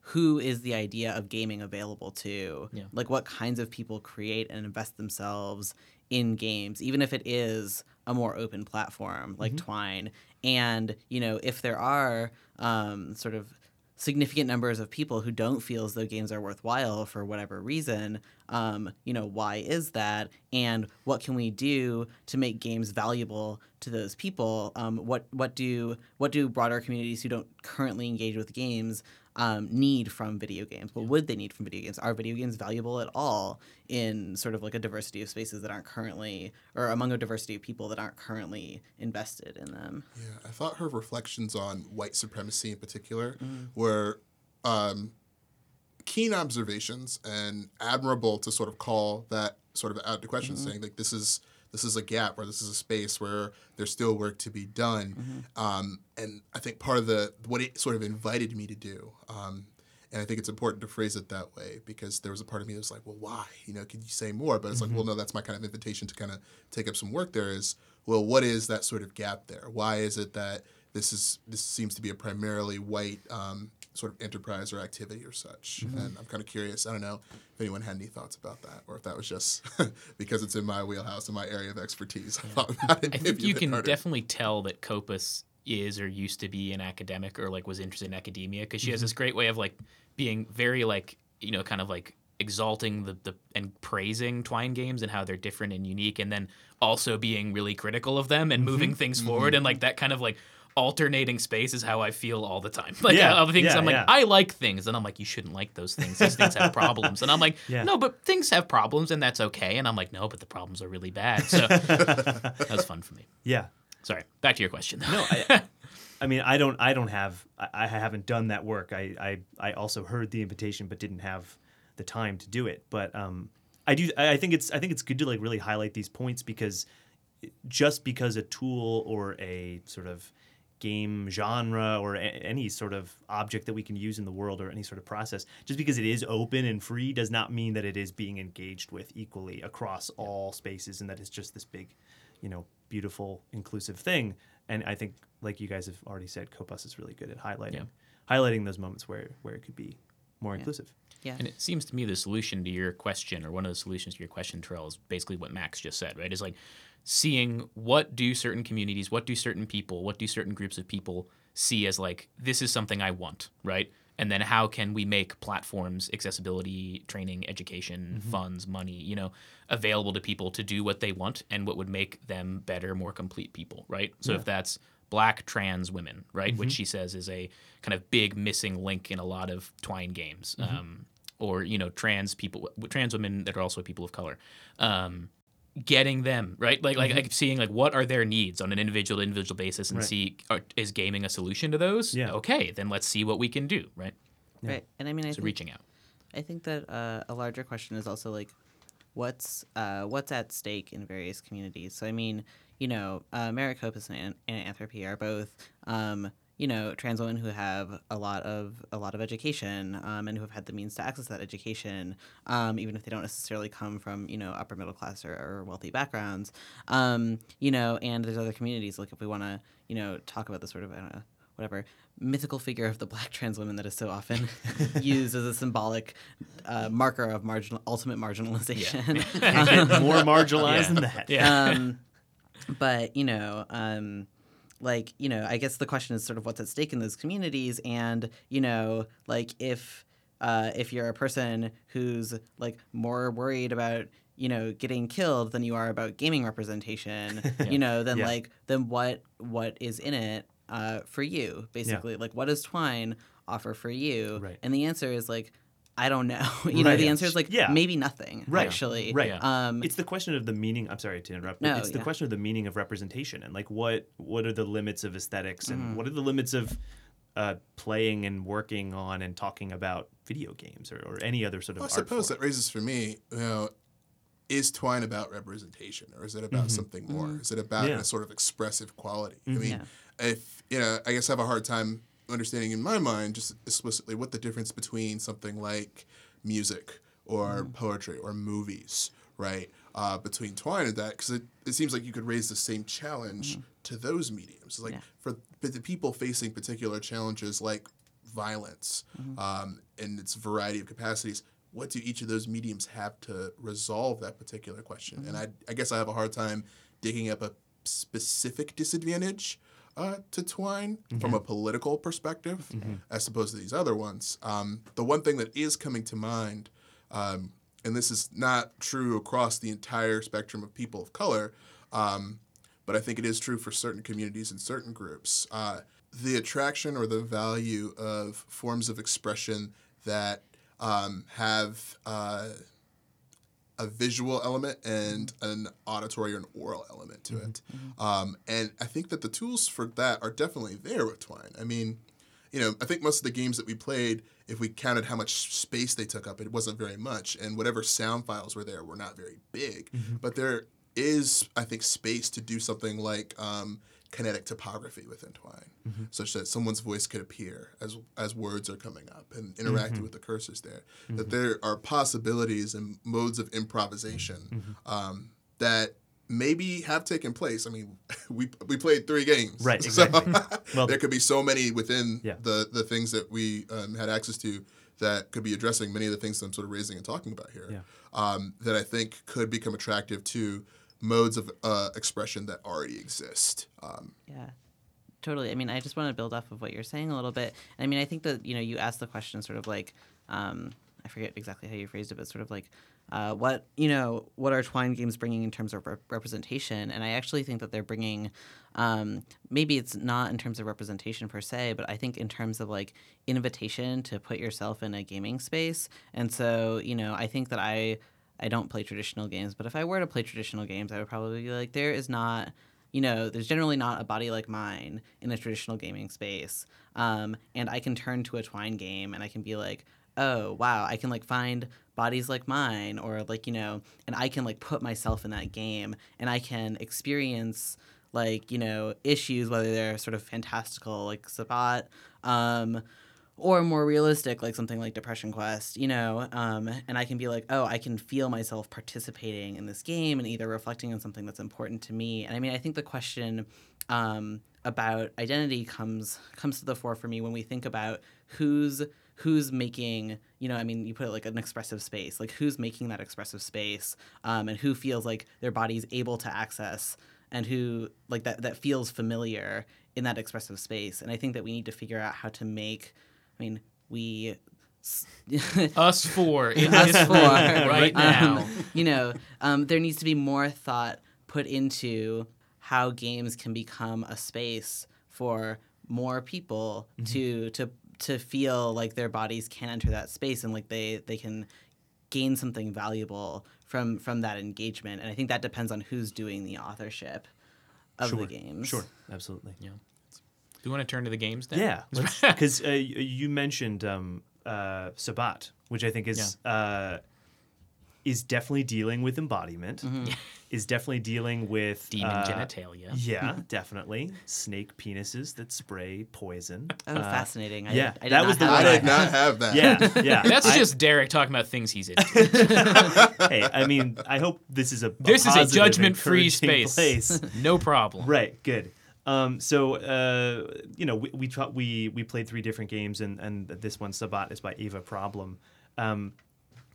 who is the idea of gaming available to Yeah. like what kinds of people create and invest themselves in games even if it is a more open platform like twine and you know if there are um, sort of significant numbers of people who don't feel as though games are worthwhile for whatever reason Um, you know, why is that? And what can we do to make games valuable to those people? Um, what what do what do broader communities who don't currently engage with games um, need from video games? What would they need from video games? Are video games valuable at all in sort of like a diversity of spaces that aren't currently, or among a diversity of people that aren't currently invested in them? Yeah, I thought her reflections on white supremacy in particular were um, keen observations and admirable to sort of call that sort of out to question, saying like this is this is a gap or this is a space where there's still work to be done. Um, and I think part of the what it sort of invited me to do. Um, and I think it's important to phrase it that way because there was a part of me that was like, well, why? You know, could you say more? But it's like, well, no, that's my kind of invitation to kind of take up some work there is, well, what is that sort of gap there? Why is it that this is this seems to be a primarily white um, sort of enterprise or activity or such? Mm-hmm. And I'm kind of curious. I don't know if anyone had any thoughts about that, or if that was just [laughs] because it's in my wheelhouse and my area of expertise. I thought about it. I think you can harder. definitely tell that Kopas is or used to be an academic or like was interested in academia because she has mm-hmm. this great way of like being very like you know kind of like exalting the, the and praising twine games and how they're different and unique and then also being really critical of them and moving mm-hmm. things forward and like that kind of like alternating space is how I feel all the time. [laughs] Like Yeah, other things yeah, I'm like yeah. I like things and I'm like you shouldn't like those things. These things have problems. And I'm like [laughs] no, but things have problems and that's okay. And I'm like no, but the problems are really bad. So [laughs] that was fun for me. Yeah. Sorry. Back to your question. Though. No, I, I mean, I don't, I don't have, I, I haven't done that work. I, I, I also heard the invitation, but didn't have the time to do it. But um, I do, I I think it's, I think it's good to like really highlight these points because just because a tool or a sort of game genre or a- any sort of object that we can use in the world or any sort of process just because it is open and free does not mean that it is being engaged with equally across all spaces and that it's just this big you know beautiful inclusive thing and i think like you guys have already said Kopas is really good at highlighting Yeah. highlighting those moments where where it could be more inclusive Yeah. And it seems to me the solution to your question, or one of the solutions to your question, Terrell, is basically what Max just said, right? Is like seeing what do certain communities, what do certain people, what do certain groups of people see as like, this is something I want, right? And then how can we make platforms, accessibility, training, education, funds, money, you know, available to people to do what they want and what would make them better, more complete people, right? So if that's black trans women, right, which she says is a kind of big missing link in a lot of Twine games, um, or you know, trans people, trans women that are also people of color. Um, getting them right like like, like seeing like what are their needs on an individual to individual basis and Right. see are, is gaming a solution to those Yeah. okay then let's see what we can do right Right. And I mean, I so think, reaching out I think that uh, a larger question is also like, what's uh, what's at stake in various communities. So I mean, you know, uh, Merritt Kopas and, and Anthropy are both, um, you know, trans women who have a lot of a lot of education um, and who have had the means to access that education, um, even if they don't necessarily come from you know upper middle class or, or wealthy backgrounds. Um, you know, and there's other communities like if we want to you know talk about the sort of I don't know whatever mythical figure of the black [laughs] trans woman that is so often [laughs] used as a symbolic uh, marker of marginal ultimate marginalization. yeah. [laughs] more marginalized Yeah. than that yeah um, but you know, um, like you know, I guess the question is sort of what's at stake in those communities, and you know, like if uh, if you're a person who's like more worried about you know getting killed than you are about gaming representation, [laughs] you know, then Yeah. like then what what is in it uh, for you basically? Like what does Twine offer for you? Right. And the answer is like. I don't know. [laughs] You know, the answer is like Yeah. maybe nothing. Right. Actually, Right. Um, it's the question of the meaning i'm sorry to interrupt but No, it's the yeah. question of the meaning of representation and like what what are the limits of aesthetics and Mm-hmm. what are the limits of uh, playing and working on and talking about video games or, or any other sort of Well, I art suppose form. that raises for me, you know, is Twine about representation or is it about something more? Is it about Yeah. a sort of expressive quality? I mean, Mm-hmm. Yeah. if, you know, I guess I have a hard time understanding in my mind just explicitly what the difference between something like music or Mm-hmm. poetry or movies, right? Uh, between Twine and that, because it, it seems like you could raise the same challenge to those mediums. Like Mm-hmm. Yeah. for but the people facing particular challenges like violence Mm-hmm. um, and its variety of capacities, what do each of those mediums have to resolve that particular question? And I, I guess I have a hard time digging up a specific disadvantage uh, to Twine from a political perspective, as opposed to these other ones. Um, the one thing that is coming to mind um, and this is not true across the entire spectrum of people of color, um, but I think it is true for certain communities and certain groups. Uh, the attraction or the value of forms of expression that um, have uh, a visual element and an auditory or an oral element to it. Um, and I think that the tools for that are definitely there with Twine. I mean, you know, I think most of the games that we played, if we counted how much space they took up, it wasn't very much. And whatever sound files were there were not very big. But there is, I think, space to do something like um, kinetic typography within Twine, such that someone's voice could appear as as words are coming up and interacting with the cursors there. That there are possibilities and modes of improvisation um, that maybe have taken place. I mean, [laughs] we we played three games, Right, [laughs] So exactly. [laughs] Well- there could be so many within Yeah. the the things that we um, had access to that could be addressing many of the things that I'm sort of raising and talking about here. Yeah. Um, that I think could become attractive to modes of uh, expression that already exist. Um, Yeah, totally. I mean, I just want to build off of what you're saying a little bit. I mean, I think that you know you asked the question sort of like, um, I forget exactly how you phrased it, but sort of like, uh, what you know, what are Twine games bringing in terms of rep- representation? And I actually think that they're bringing, um, maybe it's not in terms of representation per se, but I think in terms of like invitation to put yourself in a gaming space. And so you know, I think that I. I don't play traditional games, but if I were to play traditional games, I would probably be like, there is not you know, there's generally not a body like mine in a traditional gaming space. Um, and I can turn to a Twine game and I can be like, oh, wow, I can like find bodies like mine or like, you know, and I can like put myself in that game and I can experience like, you know, issues, whether they're sort of fantastical like Sabat, um, or more realistic, like something like Depression Quest, you know, um, and I can be like, oh, I can feel myself participating in this game and either reflecting on something that's important to me. And I mean, I think the question um, about identity comes comes to the fore for me when we think about who's who's making, you know, I mean, you put it like an expressive space, like who's making that expressive space, um, and who feels like their body's able to access and who like that that feels familiar in that expressive space. And I think that we need to figure out how to make I mean, we. [laughs] Us four in Us this four. room right Um, now. you know, um, there needs to be more thought put into how games can become a space for more people to to to feel like their bodies can enter that space and like they they can gain something valuable from from that engagement. And I think that depends on who's doing the authorship of Sure. the games. Sure, absolutely. Yeah. Do you want to turn to the games then? Yeah, [laughs] because uh, you mentioned um, uh, Sabat, which I think is uh, is definitely dealing with embodiment, [laughs] is definitely dealing with Demon uh, genitalia. Yeah, [laughs] definitely snake penises that spray poison. Oh, Uh, fascinating! I yeah, did, I did that was the have I did not have that. Yeah, yeah. That's I- just Derek talking about things he's into. hey. I mean, I hope this is a, a This is a judgment-free space. place. No problem. Right. Good. Um, so uh, you know, we we, tra- we we played three different games, and and this one Sabat is by Ava Problem. Um,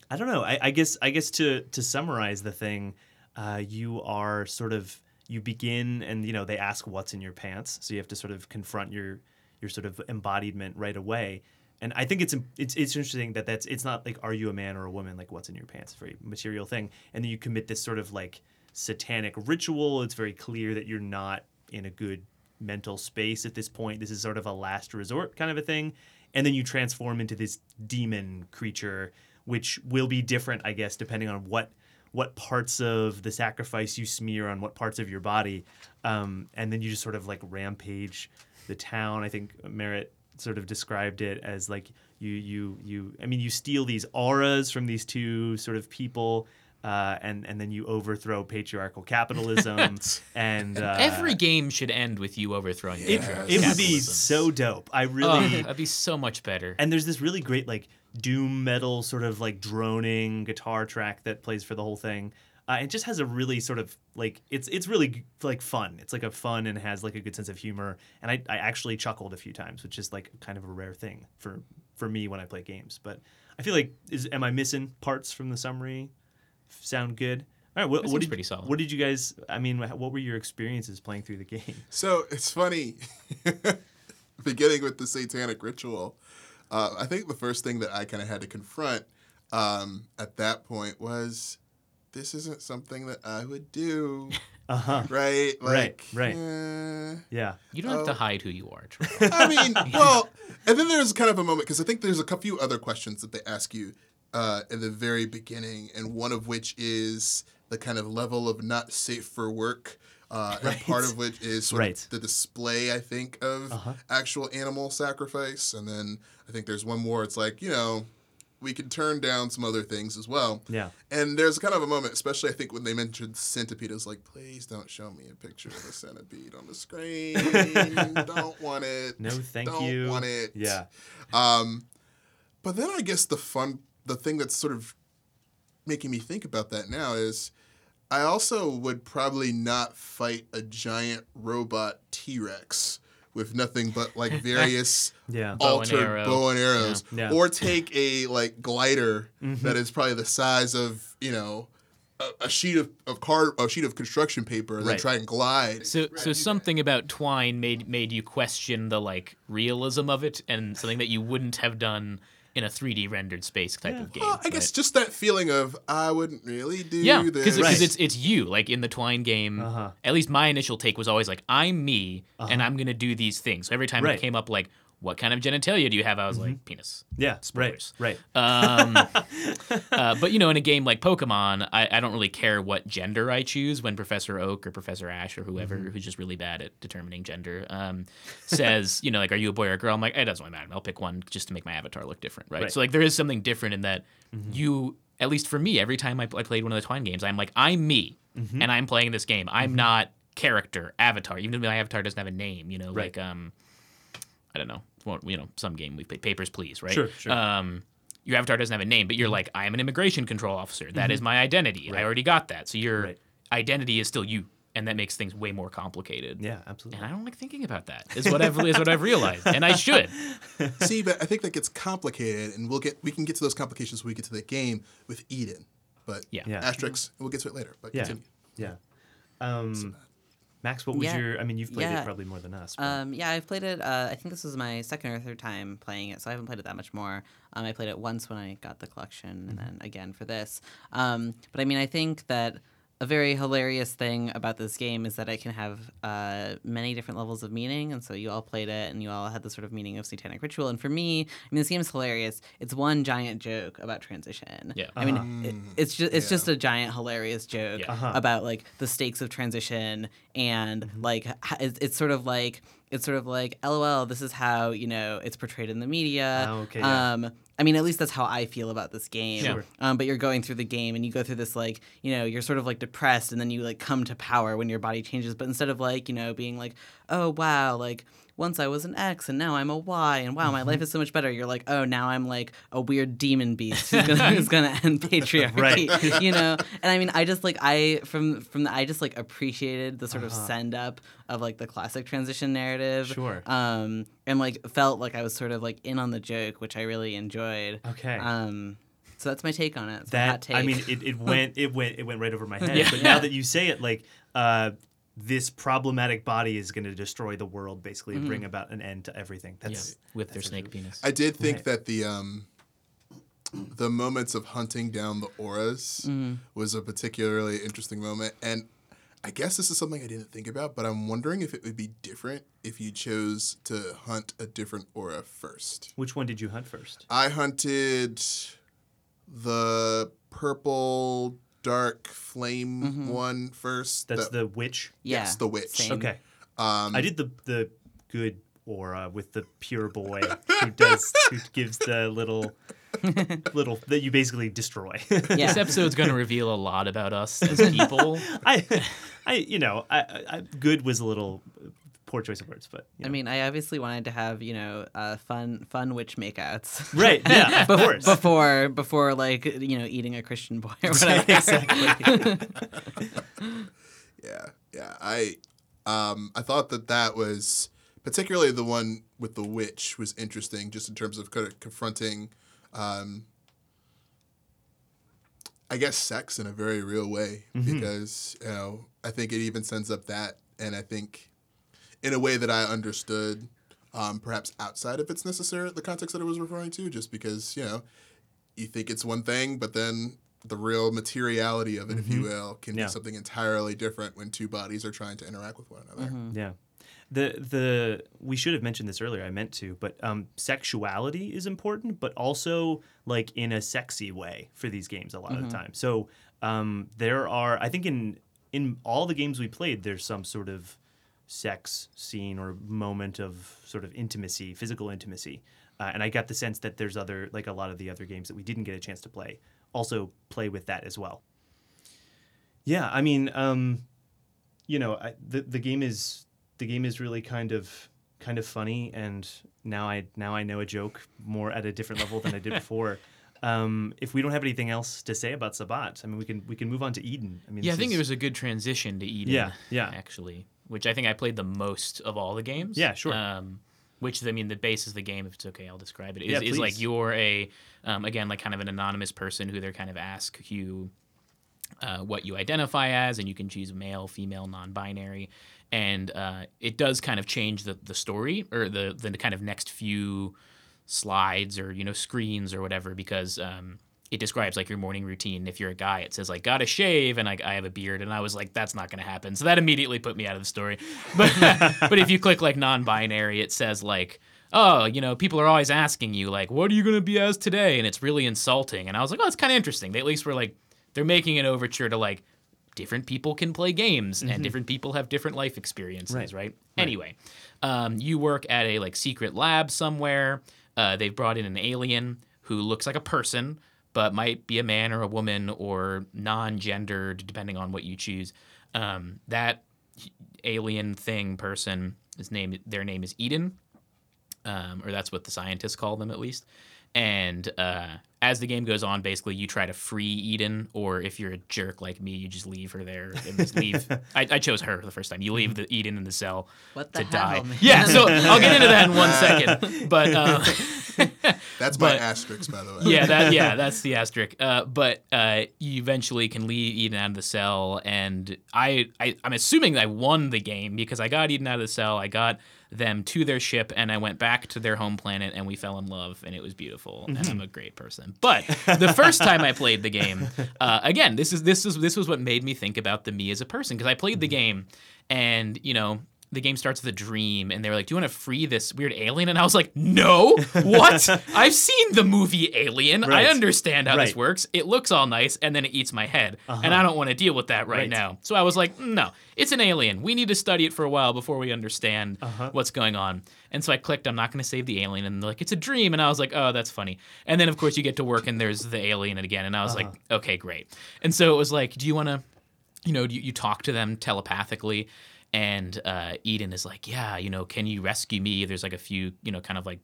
I don't know. I, I guess I guess to to summarize the thing, uh, you are sort of you begin, and you know they ask what's in your pants, so you have to sort of confront your your sort of embodiment right away. And I think it's it's it's interesting that that's it's not like are you a man or a woman like what's in your pants, very material thing, and then you commit this sort of like satanic ritual. It's very clear that you're not in a good mental space at this point. This is sort of a last resort kind of a thing. And then you transform into this demon creature, which will be different, I guess, depending on what what parts of the sacrifice you smear on what parts of your body. Um, and then you just sort of like rampage the town. I think Merritt sort of described it as like you you you I mean you steal these auras from these two sort of people uh, and and then you overthrow patriarchal [laughs] capitalism and uh, Every game should end with you overthrowing it, patriarchal it would be so dope. I Oh, really that'd be so much better. and there's this really great like doom metal sort of like droning guitar track that plays for the whole thing. Uh, it just has a really sort of like it's it's really like fun. It's like a fun and has like a good sense of humor. And I, I actually chuckled a few times, which is like kind of a rare thing for for me when I play games. But I feel like is am I missing parts from the summary? Sound good? All right. What, what did pretty solid. what did you guys? I mean, what were your experiences playing through the game? [laughs] So it's funny, [laughs] beginning with the satanic ritual. Uh, I think the first thing that I kind of had to confront um, at that point was this isn't something that I would do. [laughs] Uh huh. Right? Right, Like, right. eh. Yeah. You don't have to Oh. hide who you are. Troy. I mean, well, and then there's kind of a moment because I think there's a few other questions that they ask you uh, in the very beginning, and one of which is the kind of level of not safe for work. Uh, and [laughs] part of which is sort Right. of the display, I think, of Uh-huh. actual animal sacrifice. And then I think there's one more. It's like, you know, we can turn down some other things as well. Yeah. And there's kind of a moment, especially I think when they mentioned centipede, I was like, please don't show me a picture of a centipede on the screen. [laughs] don't want it. No, thank you. don't want it. Yeah. Um, but then I guess the fun, the thing that's sort of making me think about that now is I also would probably not fight a giant robot T Rex with nothing but like [laughs] various [laughs] Yeah. Bow and altered arrow. bow and arrows, Yeah. or take a like glider Mm-hmm. that is probably the size of you know a, a sheet of, of card a sheet of construction paper and then try and glide. So, so something about Twine made made you question the like realism of it, and something that you wouldn't have done in a 3D rendered space type of game. Well, I guess just that feeling of I wouldn't really do yeah, this. because Right. it's it's you. Like in the Twine game, Uh-huh. at least my initial take was always like, I'm me, and I'm gonna do these things. So every time Right. it came up, like, what kind of genitalia do you have? I was like, penis. Yeah. Right. Spoilers. Right. Um, [laughs] uh, but you know, in a game like Pokemon, I, I don't really care what gender I choose when Professor Oak or Professor Ash or whoever Mm-hmm. who's just really bad at determining gender um, says, [laughs] you know, like, are you a boy or a girl? I'm like, it doesn't really matter. I'll pick one just to make my avatar look different, right? Right. So like, there is something different in that Mm-hmm. you, at least for me, every time I, I played one of the Twine games, I'm like, I'm me, Mm-hmm. and I'm playing this game. I'm not character avatar, even if my avatar doesn't have a name. You know, Right. like um, I don't know, well, you know, some game we've played, Papers, Please, right? Sure, sure. Um, your avatar doesn't have a name, but you're like, I am an immigration control officer. That is my identity. I already got that. So your Mm-hmm. Right. identity is still you, and that makes things way more complicated. Yeah. Absolutely. And I don't like thinking about that. Is what I've is what I've realized, and I should. [laughs] See, but I think that gets complicated, and we'll get we can get to those complications when we get to the game with Eden. But Yeah. Yeah. asterisks, and we'll get to it later. But Yeah. continue. Yeah. Um, Max, what was Yeah. your? I mean, you've played Yeah. it probably more than us. but- Um, yeah, I've played it. Uh, I think this was my second or third time playing it, so I haven't played it that much more. Um, I played it once when I got the collection, and then again for this. Um, but I mean, I think that a very hilarious thing about this game is that it can have uh, many different levels of meaning, and so you all played it, and you all had the sort of meaning of satanic ritual. And for me, I mean, this game is hilarious. It's one giant joke about transition. Yeah. I mean, it, it's just it's Yeah. just a giant hilarious joke Yeah. Uh-huh. about like the stakes of transition and like it's, it's sort of like it's sort of like lol this is how you know it's portrayed in the media Oh, okay, yeah. um i mean at least that's how i feel about this game. Sure. um, but you're going through the game and you go through this like you know you're sort of like depressed and then you like come to power when your body changes. But instead of like you know being like oh wow like once I was an X and now I'm a Y and wow my life is so much better. You're like oh now I'm like a weird demon beast who's gonna, who's [laughs] gonna end patriarchy. Right. you know and i mean i just like i from from the i just like appreciated the sort of send up of like the classic transition narrative Sure. um and like felt like i was sort of like in on the joke which i really enjoyed Okay. um so that's my take on it that take I mean, it, it [laughs] went it went it went right over my [laughs] head. Yeah. But now that you say it, like uh, this problematic body is going to destroy the world, basically, and bring about an end to everything. Yeah, That's with their snake penis. I did think Right. that the um, the moments of hunting down the auras was a particularly interesting moment, and I guess this is something I didn't think about, but I'm wondering if it would be different if you chose to hunt a different aura first. which one did you hunt first? I hunted the purple dark flame one first. That's that- the witch. yeah yes, the witch. same. Okay. um, I did the the good aura with the pure boy who does who [laughs] gives the little [laughs] little that you basically destroy. yeah [laughs] This episode's going to reveal a lot about us as people. I I you know I, I I- good was a little poor choice of words, but you I mean, I obviously wanted to have you know uh, fun, fun witch makeouts. right yeah of [laughs] Bef- course Before, before like you know, eating a Christian boy or [laughs] whatever. exactly [laughs] Yeah, yeah. I um I thought that that was particularly the one with the witch was interesting, just in terms of kind of confronting, um, I guess, sex in a very real way. Because you know, I think it even sends up that, and I think in a way that I understood, um, perhaps outside of its necessary the context that it was referring to, just because you know. you think it's one thing, but then the real materiality of it, if you will, can Yeah. be something entirely different when two bodies are trying to interact with one another. Yeah. The the we should have mentioned this earlier. I meant to, but um, sexuality is important, but also like in a sexy way for these games a lot of the time. So um, there are, I think in in all the games we played, there's some sort of sex scene or moment of sort of intimacy, physical intimacy. Uh, and I got the sense that there's other, like a lot of the other games that we didn't get a chance to play, also play with that as well. Yeah, I mean, um, you know, I, the the game is the game is really kind of kind of funny, and now I now I know a joke more at a different level than I did before. [laughs] Um, if we don't have anything else to say about Sabat, I mean, we can we can move on to Eden. I mean, Yeah, I think is- it was a good transition to Eden. Yeah, yeah. Actually, which I think I played the most of all the games. Yeah, sure. Um, which I mean, the base of the game, if it's okay, I'll describe it. Is, Yeah, is like you're a, um, again, like kind of an anonymous person who they're kind of ask you uh, what you identify as, and you can choose male, female, non-binary, and uh, it does kind of change the the story or the the kind of next few slides or you know screens or whatever because um, it describes like your morning routine. If you're a guy, it says like gotta shave and like I have a beard, and I was like that's not gonna happen. So that immediately put me out of the story. [laughs] But but if you click like non-binary, it says like oh you know people are always asking you like what are you gonna be as today, and it's really insulting. And I was like oh it's kind of interesting. They at least were like they're making an overture to like different people can play games and different people have different life experiences, Mm-hmm. Right. right? Anyway, um, you work at a like secret lab somewhere. Uh, they've brought in an alien who looks like a person, but might be a man or a woman or non-gendered, depending on what you choose. Um, that alien thing person, his name, their name is Eden, um, or that's what the scientists call them at least. And uh, as the game goes on, basically you try to free Eden, or if you're a jerk like me, you just leave her there and just leave. [laughs] I, I chose her the first time. You leave the Eden in the cell What the to die. hell, man? Yeah, so I'll get into that in one [laughs] second. But uh, [laughs] [laughs] That's my But- asterisk, by the way. yeah, that yeah, [laughs] that's the asterisk. Uh, but uh, you eventually can lead Eden out of the cell, and I, I I'm assuming I won the game because I got Eden out of the cell. I got them to their ship, and I went back to their home planet, and we fell in love, and it was beautiful. And I'm a great person. But the first time I played the game, uh, again, this is this is this was what made me think about the me as a person because I played the game, and you know the game starts with a dream and they were like, Do you want to free this weird alien? And I was like, No, [laughs] what? I've seen the movie Alien. Right. I understand how this works. It looks all nice and then it eats my head. And uh-huh. I don't want to deal with that right, Right. now. So I was like, mm, No, it's an alien. We need to study it for a while before we understand uh-huh. what's going on. And so I clicked, I'm not going to save the alien. And they're like, It's a dream. And I was like, Oh, that's funny. And then, of course, you get to work and there's the alien again. And I was like, uh-huh. Okay, great. And so it was like, Do you want to you know, you, you talk to them telepathically, and uh, Eden is like, yeah, you know, can you rescue me? There's like a few, you know, kind of like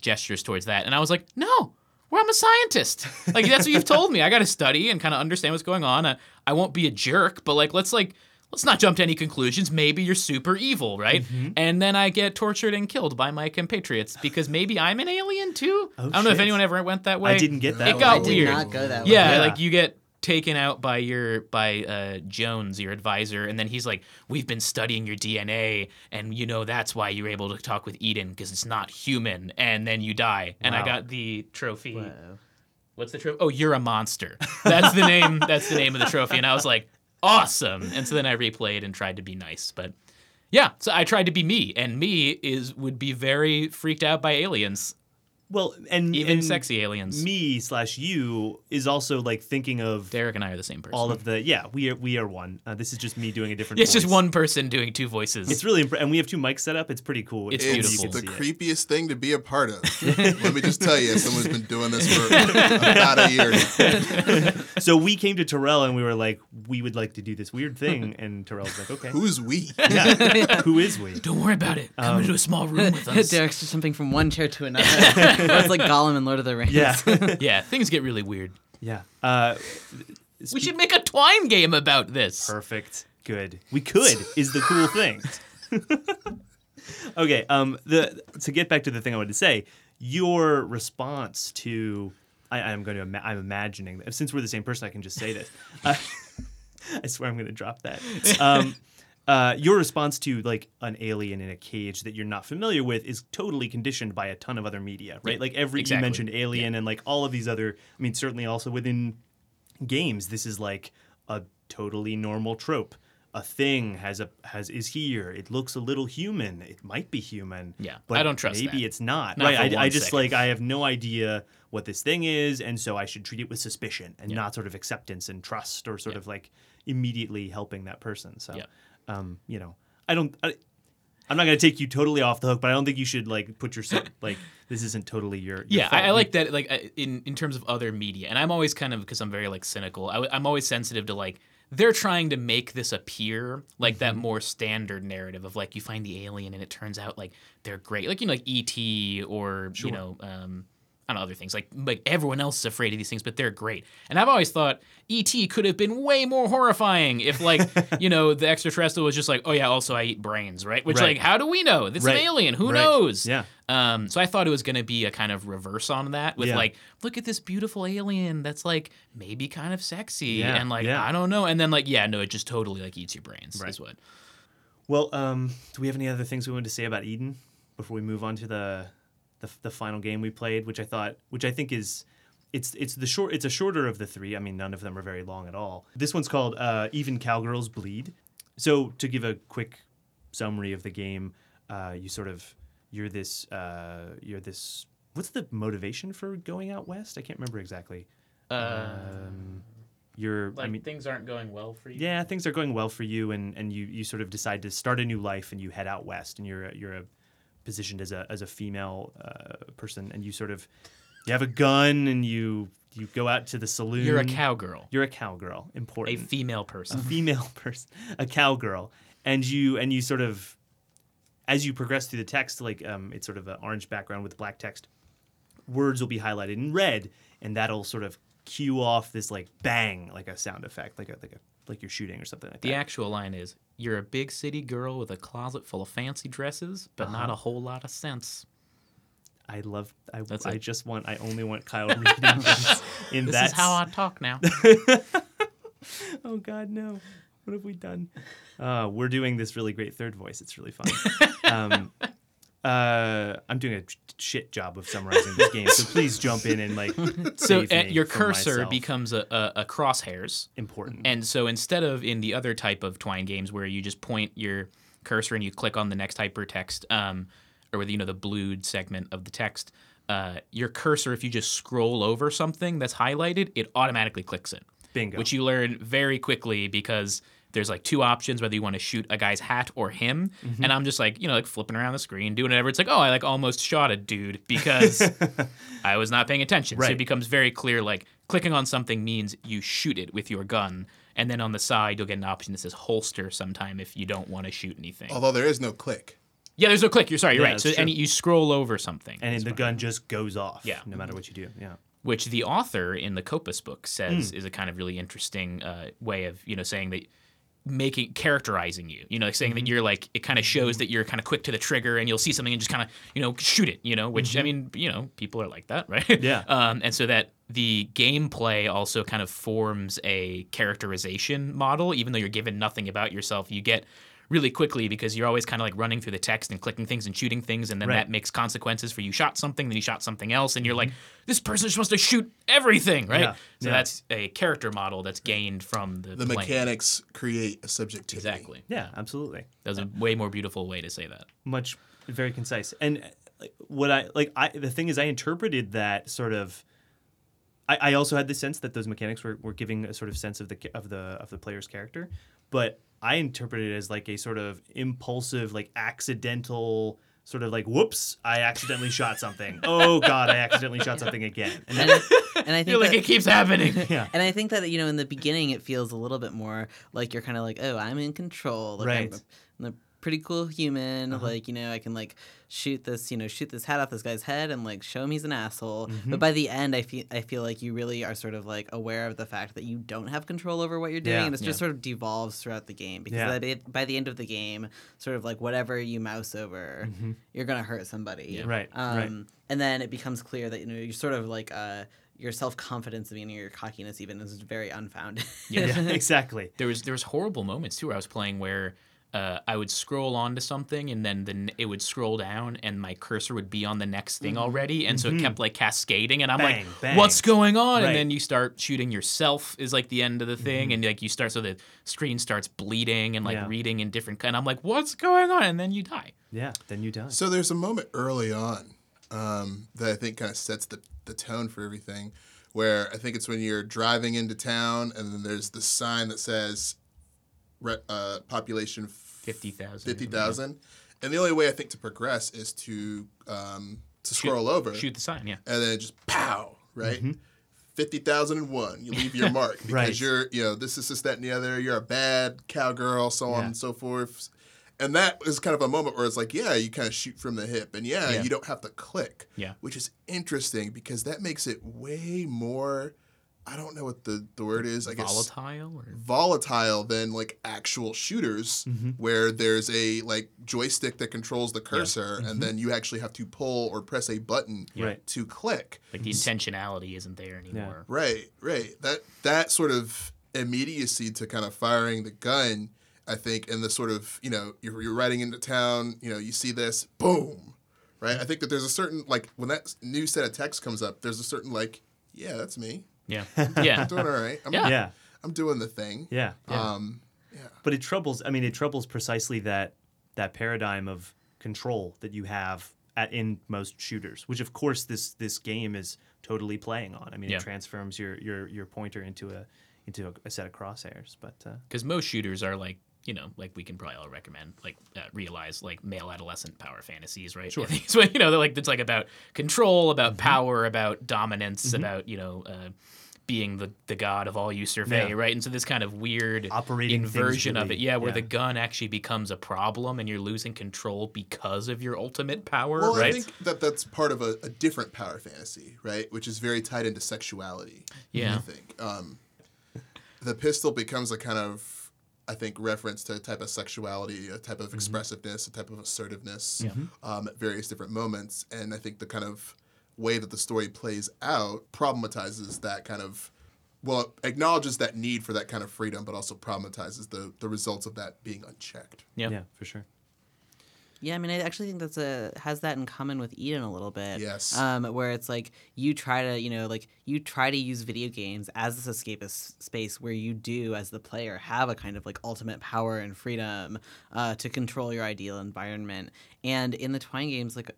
gestures towards that, and I was like, no. Well, I'm a scientist. Like that's what you've told me. I got to study and kind of understand what's going on. I, I won't be a jerk, but like let's like let's not jump to any conclusions. Maybe you're super evil, right? Mm-hmm. And then I get tortured and killed by my compatriots because maybe I'm an alien too. I don't know if anyone ever went that way. I didn't get that. It one. got I did weird. not go that way. Yeah, Yeah. like you get taken out by your by uh, Jones, your advisor, and then he's like, "We've been studying your DNA, and you know that's why you're able to talk with Eden because it's not human." And then you die, and I got the trophy. Whoa. What's the trophy? Oh, you're a monster. That's the name. that's the name of the trophy, and I was like, "Awesome!" And so then I replayed and tried to be nice, but. Yeah, so I tried to be me, and me is would be very freaked out by aliens, Well, and even and sexy aliens. Me slash you is also like thinking of Derek and I are the same person. all of the yeah. We are we are one. Uh, this is just me doing a different. it's just one person doing two voices. It's really impre- and we have two mics set up. It's pretty cool. It's cool It's beautiful. can the see it. creepiest thing to be a part of. [laughs] Let me just tell you, someone who's been doing this for about a year. [laughs] So we came to Terrell and we were like, we would like to do this weird thing, and Terrell's like, okay, Who's we? [laughs] yeah, who is we? Don't worry about it. Come into a small room with us. Derek's just jumping from one chair to another. It's like Gollum and Lord of the Rings. Yeah, [laughs] yeah, things get really weird. yeah. Uh, We should make a twine game about this. Perfect. Good. We could is the cool thing. okay. Um. The to get back to the thing I wanted to say, your response to I, I'm going to ima- I'm imagining that since we're the same person, I can just say this. Uh, [laughs] I swear I'm going to drop that. Um, uh, your response to like an alien in a cage that you're not familiar with is totally conditioned by a ton of other media, right? Yeah, like every exactly. you mentioned Alien and like all of these other. I mean, certainly also within games, this is like a totally normal trope. A thing has a has is here. It looks a little human. It might be human. Yeah, but I don't trust Maybe that. it's not. Not right. I, I just second. like I have no idea what this thing is, and so I should treat it with suspicion and not sort of acceptance and trust, or sort Yeah. of like immediately helping that person. So, Yeah. Um, you know, I don't. I, I'm not going to take you totally off the hook, but I don't think you should like put yourself like this isn't totally your. your Yeah. I, I like that. Like in in terms of other media, and I'm always kind of because I'm very like cynical. I, am always sensitive to like they're trying to make this appear like that Mm-hmm. more standard narrative of like you find the alien and it turns out like they're great, like you know like ET or you know. Um, I other things like like everyone else is afraid of these things, but they're great. And I've always thought ET could have been way more horrifying if like [laughs] you know the extraterrestrial was just like, oh yeah, also I eat brains, right? Which Right. like how do we know? This Right. is an alien. Who Right. knows? Yeah. Um, so I thought it was going to be a kind of reverse on that with Yeah. like, look at this beautiful alien that's like maybe kind of sexy Yeah, and like yeah. I don't know, and then like yeah, no, it just totally like eats your brains. Right. Is what. Well, um, do we have any other things we wanted to say about Eden before we move on to the the, the final game we played, which I thought, which I think is. It's, it's the short it's a shorter of the three. I mean, none of them are very long at all. This one's called uh, "Even Cowgirls Bleed." So, to give a quick summary of the game, uh, you sort of you're this uh, you're this. What's the motivation for going out west? I can't remember exactly. Um, you're I mean, things aren't going well for you. yeah, things are going well for you, and, and you, you sort of decide to start a new life, and you head out west, and you're you're a, positioned as a as a female uh, person, and you sort of you have a gun, and you you go out to the saloon. You're a cowgirl, You're a cowgirl. Important. A female person. a female [laughs] person, a cowgirl, and you and you sort of as you progress through the text, like um, it's sort of an orange background with black text. Words will be highlighted in red, and that'll sort of cue off this like bang, like a sound effect, like a like a like you're shooting or something like that. The actual line is, "You're a big city girl with a closet full of fancy dresses, but Uh-huh. not a whole lot of sense." I love. I, That's I it. just want. I only want Kyle [laughs] reading this in This that. is how I talk now. [laughs] Oh God, no! What have we done? Uh, we're doing this really great third voice. It's really fun. [laughs] um, uh, I'm doing a shit job of summarizing this game, so please jump in and like. [laughs] so me your cursor myself. becomes a, a, a crosshairs. important. And so instead of in the other type of Twine games where you just point your cursor and you click on the next hypertext, um, or with you know the blued segment of the text, uh, your cursor, if you just scroll over something that's highlighted, it automatically clicks it. Bingo. Which you learn very quickly because there's like two options whether you want to shoot a guy's hat or him. Mm-hmm. And I'm just like, you know, like flipping around the screen, doing whatever. It's like, oh, I like almost shot a dude because [laughs] I was not paying attention. Right. So it becomes very clear like clicking on something means you shoot it with your gun. And then on the side, you'll get an option that says holster sometime if you don't want to shoot anything. Although there is no click. Yeah, there's no click. You're sorry, you're Yeah, right. So that's and you scroll over something. and the gun just goes off. Yeah. No matter what you do. Yeah. which the author in the Kopas book says Hmm. is a kind of really interesting uh, way of you know saying that making characterizing you you know like saying Mm-hmm. that you're like it kind of shows that you're kind of quick to the trigger and you'll see something and just kind of you know shoot it you know which I mean you know people are like that [laughs] right Mm-hmm. Yeah. um, and so that the gameplay also kind of forms a characterization model even though you're given nothing about yourself you get really quickly because you're always kind of like running through the text and clicking things and shooting things and then Right. that makes consequences for you shot something then you shot something else and you're like this person's supposed to shoot everything right Mm-hmm. Yeah, so yeah. that's a character model that's gained from the, The playing. mechanics create a subjectivity. exactly Yeah. Absolutely. that's a way more beautiful way to say that much very concise and uh, what i like i the thing is i interpreted that sort of I, I also had the sense that those mechanics were, were giving a sort of sense of the of the of the player's character but i interpreted it as like a sort of impulsive like accidental sort of like whoops i accidentally shot something [laughs] oh god i accidentally shot something again and and, that, and I [laughs] think you're like it keeps happening [laughs] yeah And I think that you know, in the beginning, it feels a little bit more like you're kind of like, oh, I'm in control. Like, Right. I'm, a, I'm a pretty cool human. Like, you know, I can like shoot this, you know, shoot this hat off this guy's head and like show him he's an asshole. Mm-hmm. But by the end, I feel I feel like you really are sort of like aware of the fact that you don't have control over what you're doing, Yeah. and it's just Yeah. sort of devolves throughout the game because Yeah. by, the, by the end of the game, sort of like whatever you mouse over, you're gonna hurt somebody. Yeah. Mm-hmm. Right, Um, right. And then it becomes clear that you know you're sort of like uh, your self confidence, even your cockiness, even is very unfounded. yeah [laughs] exactly there was there was horrible moments too where I was playing where uh, I would scroll on to something and then the, it would scroll down and my cursor would be on the next thing already. And so it kept like cascading. And I'm Bang, like, bang. what's going on? Right. And then you start shooting yourself, is like the end of the thing. And like you start, so the screen starts bleeding and like Yeah. reading in different. And I'm like, what's going on? And then you die. Yeah, then you die. So there's a moment early on um, that I think kind of sets the, the tone for everything, where I think it's when you're driving into town and then there's the sign that says re- uh, population 50,000. 50,000. And the only way I think to progress is to um, to scroll over Shoot the sign, yeah. and then just pow, right? 50,001. You leave your [laughs] mark because Right. you're, you know, this is this, that, and the other. You're a bad cowgirl, so on and so forth. And that is kind of a moment where it's like, yeah, you kind of shoot from the hip. And yeah, Yeah. you don't have to click. Yeah. Which is interesting because that makes it way more, I don't know what the, the word is. I guess Volatile or volatile than like actual shooters Mm-hmm. where there's a like joystick that controls the cursor Mm-hmm. and then you actually have to pull or press a button Right. to click like the intentionality isn't there anymore. right right that that sort of immediacy to kind of firing the gun i think and the sort of you know you're, you're riding into town you know you see this boom right i think that there's a certain like when that new set of text comes up there's a certain like yeah that's me Yeah. [laughs] Yeah. i'm doing all right i'm, Yeah. Yeah, I'm doing the thing yeah. um But it troubles. I mean, it troubles precisely that that paradigm of control that you have at in most shooters, which of course this this game is totally playing on. I mean, Yeah. it transforms your your your pointer into a into a, a set of crosshairs. But uh, because most shooters are like you know like we can probably all recommend like uh, realize like male adolescent power fantasies right sure [laughs] so you know they're like it's like about control about Mm-hmm. power about dominance about you know uh, being the, the god of all you survey Yeah. right and so this kind of weird Operating things inversion of it yeah where yeah. the gun actually becomes a problem and you're losing control because of your ultimate power Well, right I think that that's part of a, a different power fantasy, right? Which is very tied into sexuality. Yeah. I think um, the pistol becomes a kind of, I think, reference to a type of sexuality, a type of Mm-hmm. expressiveness, a type of assertiveness um, at various different moments. And I think the kind of way that the story plays out problematizes that kind of. Well, acknowledges that need for that kind of freedom, but also problematizes the, the results of that being unchecked. yeah, yeah, for sure. Yeah, I mean, I actually think that's a has that in common with Eden a little bit. Yes. Um, where it's like you try to, you know, like you try to use video games as this escapist space where you do, as the player, have a kind of like ultimate power and freedom uh, to control your ideal environment. And in the Twine games, like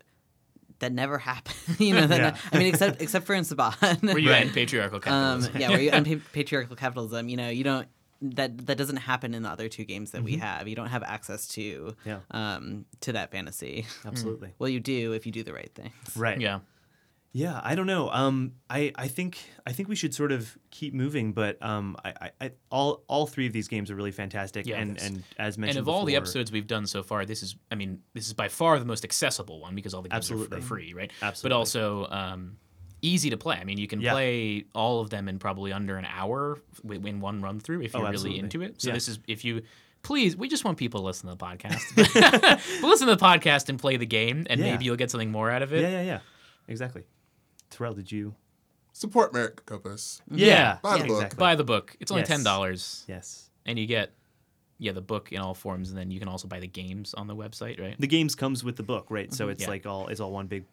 that never [laughs] happened. [laughs] you know, that Yeah. I mean, except except for in Sabat. where you Right. [laughs] end patriarchal um, capitalism yeah, where you end pa- patriarchal capitalism. You know, you don't. That that doesn't happen in the other two games that we have. You don't have access to Yeah. um, to that fantasy. [laughs] Absolutely. Well, you do if you do the right things. Right. yeah Yeah, I don't know. Um, I, I think I think we should sort of keep moving, but um, I, I, I all all three of these games are really fantastic, Yeah. and and as mentioned, and mentioned of all the episodes we've done so far, this is, I mean, this is by far the most accessible one because all the games Absolutely. are for free, right? Absolutely. But also um, easy to play. I mean, you can Yeah. play all of them in probably under an hour w- in one run through if Oh, you're really into it. So Yeah. this is if you. Please, we just want people to listen to the podcast. [laughs] but listen to the podcast and play the game, and Yeah. maybe you'll get something more out of it. Yeah, yeah, yeah, exactly. Terrell, did you? Support Merritt Kopas. Yeah, Buy the book. exactly. Buy the book. It's only Yes. ten dollars, yes. and you get yeah the book in all forms, and then you can also buy the games on the website, right? The games comes with the book, right? So mm-hmm. it's Yeah. like all it's all one big,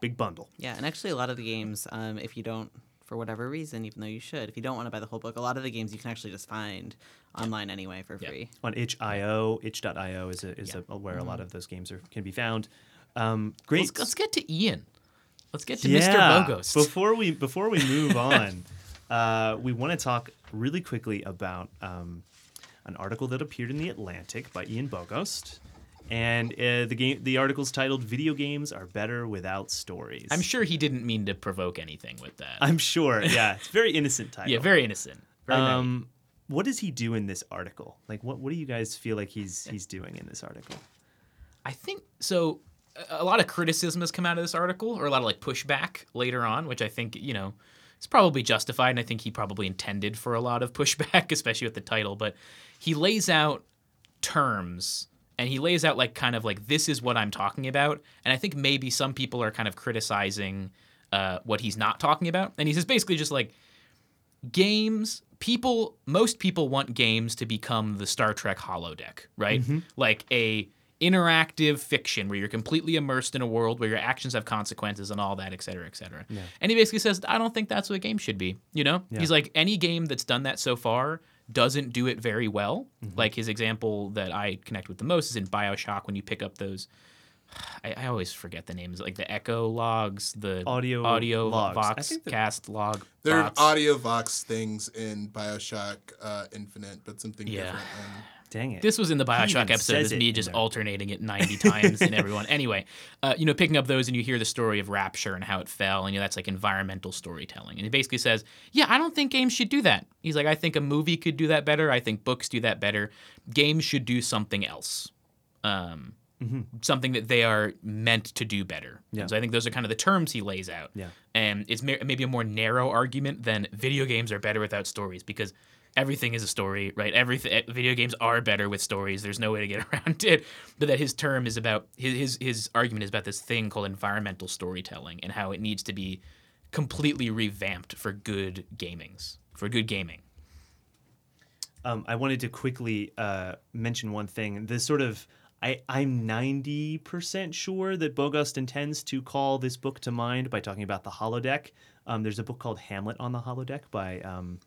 big bundle. Yeah, and actually, a lot of the games, um, if you don't, for whatever reason, even though you should, if you don't want to buy the whole book, a lot of the games you can actually just find online anyway for Yeah. free. on itch.io. Itch.io is a, is Yeah. a, where a lot of those games are can be found. Um, great. Let's, let's get to Ian. Let's get to yeah. Mr. Bogost. Before we before we move [laughs] on, uh, we want to talk really quickly about um, an article that appeared in the Atlantic by Ian Bogost. And uh, the game, the article's titled "Video Games Are Better Without Stories." I'm sure he didn't mean to provoke anything with that. I'm sure. Yeah, it's a very innocent [laughs] title. yeah, very innocent. Very. Um, what does he do in this article? Like, what what do you guys feel like he's he's doing in this article? I think so. A lot of criticism has come out of this article, or a lot of like pushback later on, which I think you know is probably justified, and I think he probably intended for a lot of pushback, [laughs] especially with the title. But he lays out terms, and he lays out like kind of like this is what I'm talking about, and I think maybe some people are kind of criticizing uh, what he's not talking about, and he says basically just like games people most people want games to become the Star Trek holodeck, right? Like a interactive fiction where you're completely immersed in a world where your actions have consequences and all that, et cetera, et cetera. And he basically says, I don't think that's what a game should be. You know? He's like, any game that's done that so far doesn't do it very well. Like his example that I connect with the most is in Bioshock when you pick up those I, I always forget the names, like the echo logs, the Audio audio logs. Vox think cast log. There are audio vox things in Bioshock uh, Infinite, but something Yeah. different. Um, Dang it. This was in the Bioshock episode. says Is it me just alternating it 90 [laughs] times in everyone. Anyway, uh, you know, picking up those and you hear the story of Rapture and how it fell, and you know, that's like environmental storytelling. And he basically says, "Yeah, I don't think games should do that." He's like, "I think a movie could do that better. I think books do that better. Games should do something else." Um, Something that they are meant to do better. Yeah. And so I think those are kind of the terms he lays out. Yeah. And it's may- maybe a more narrow argument than video games are better without stories because everything is a story, right? Everything video games are better with stories. There's no way to get [laughs] around it. But that his term is about his his, argument is about this thing called environmental storytelling and how it needs to be completely revamped for good gamings, for good gaming. um, I wanted to quickly uh, mention one thing. This sort of, I, I'm 90% sure that Bogost intends to call this book to mind by talking about the holodeck. Um, there's a book called Hamlet on the holodeck by, um,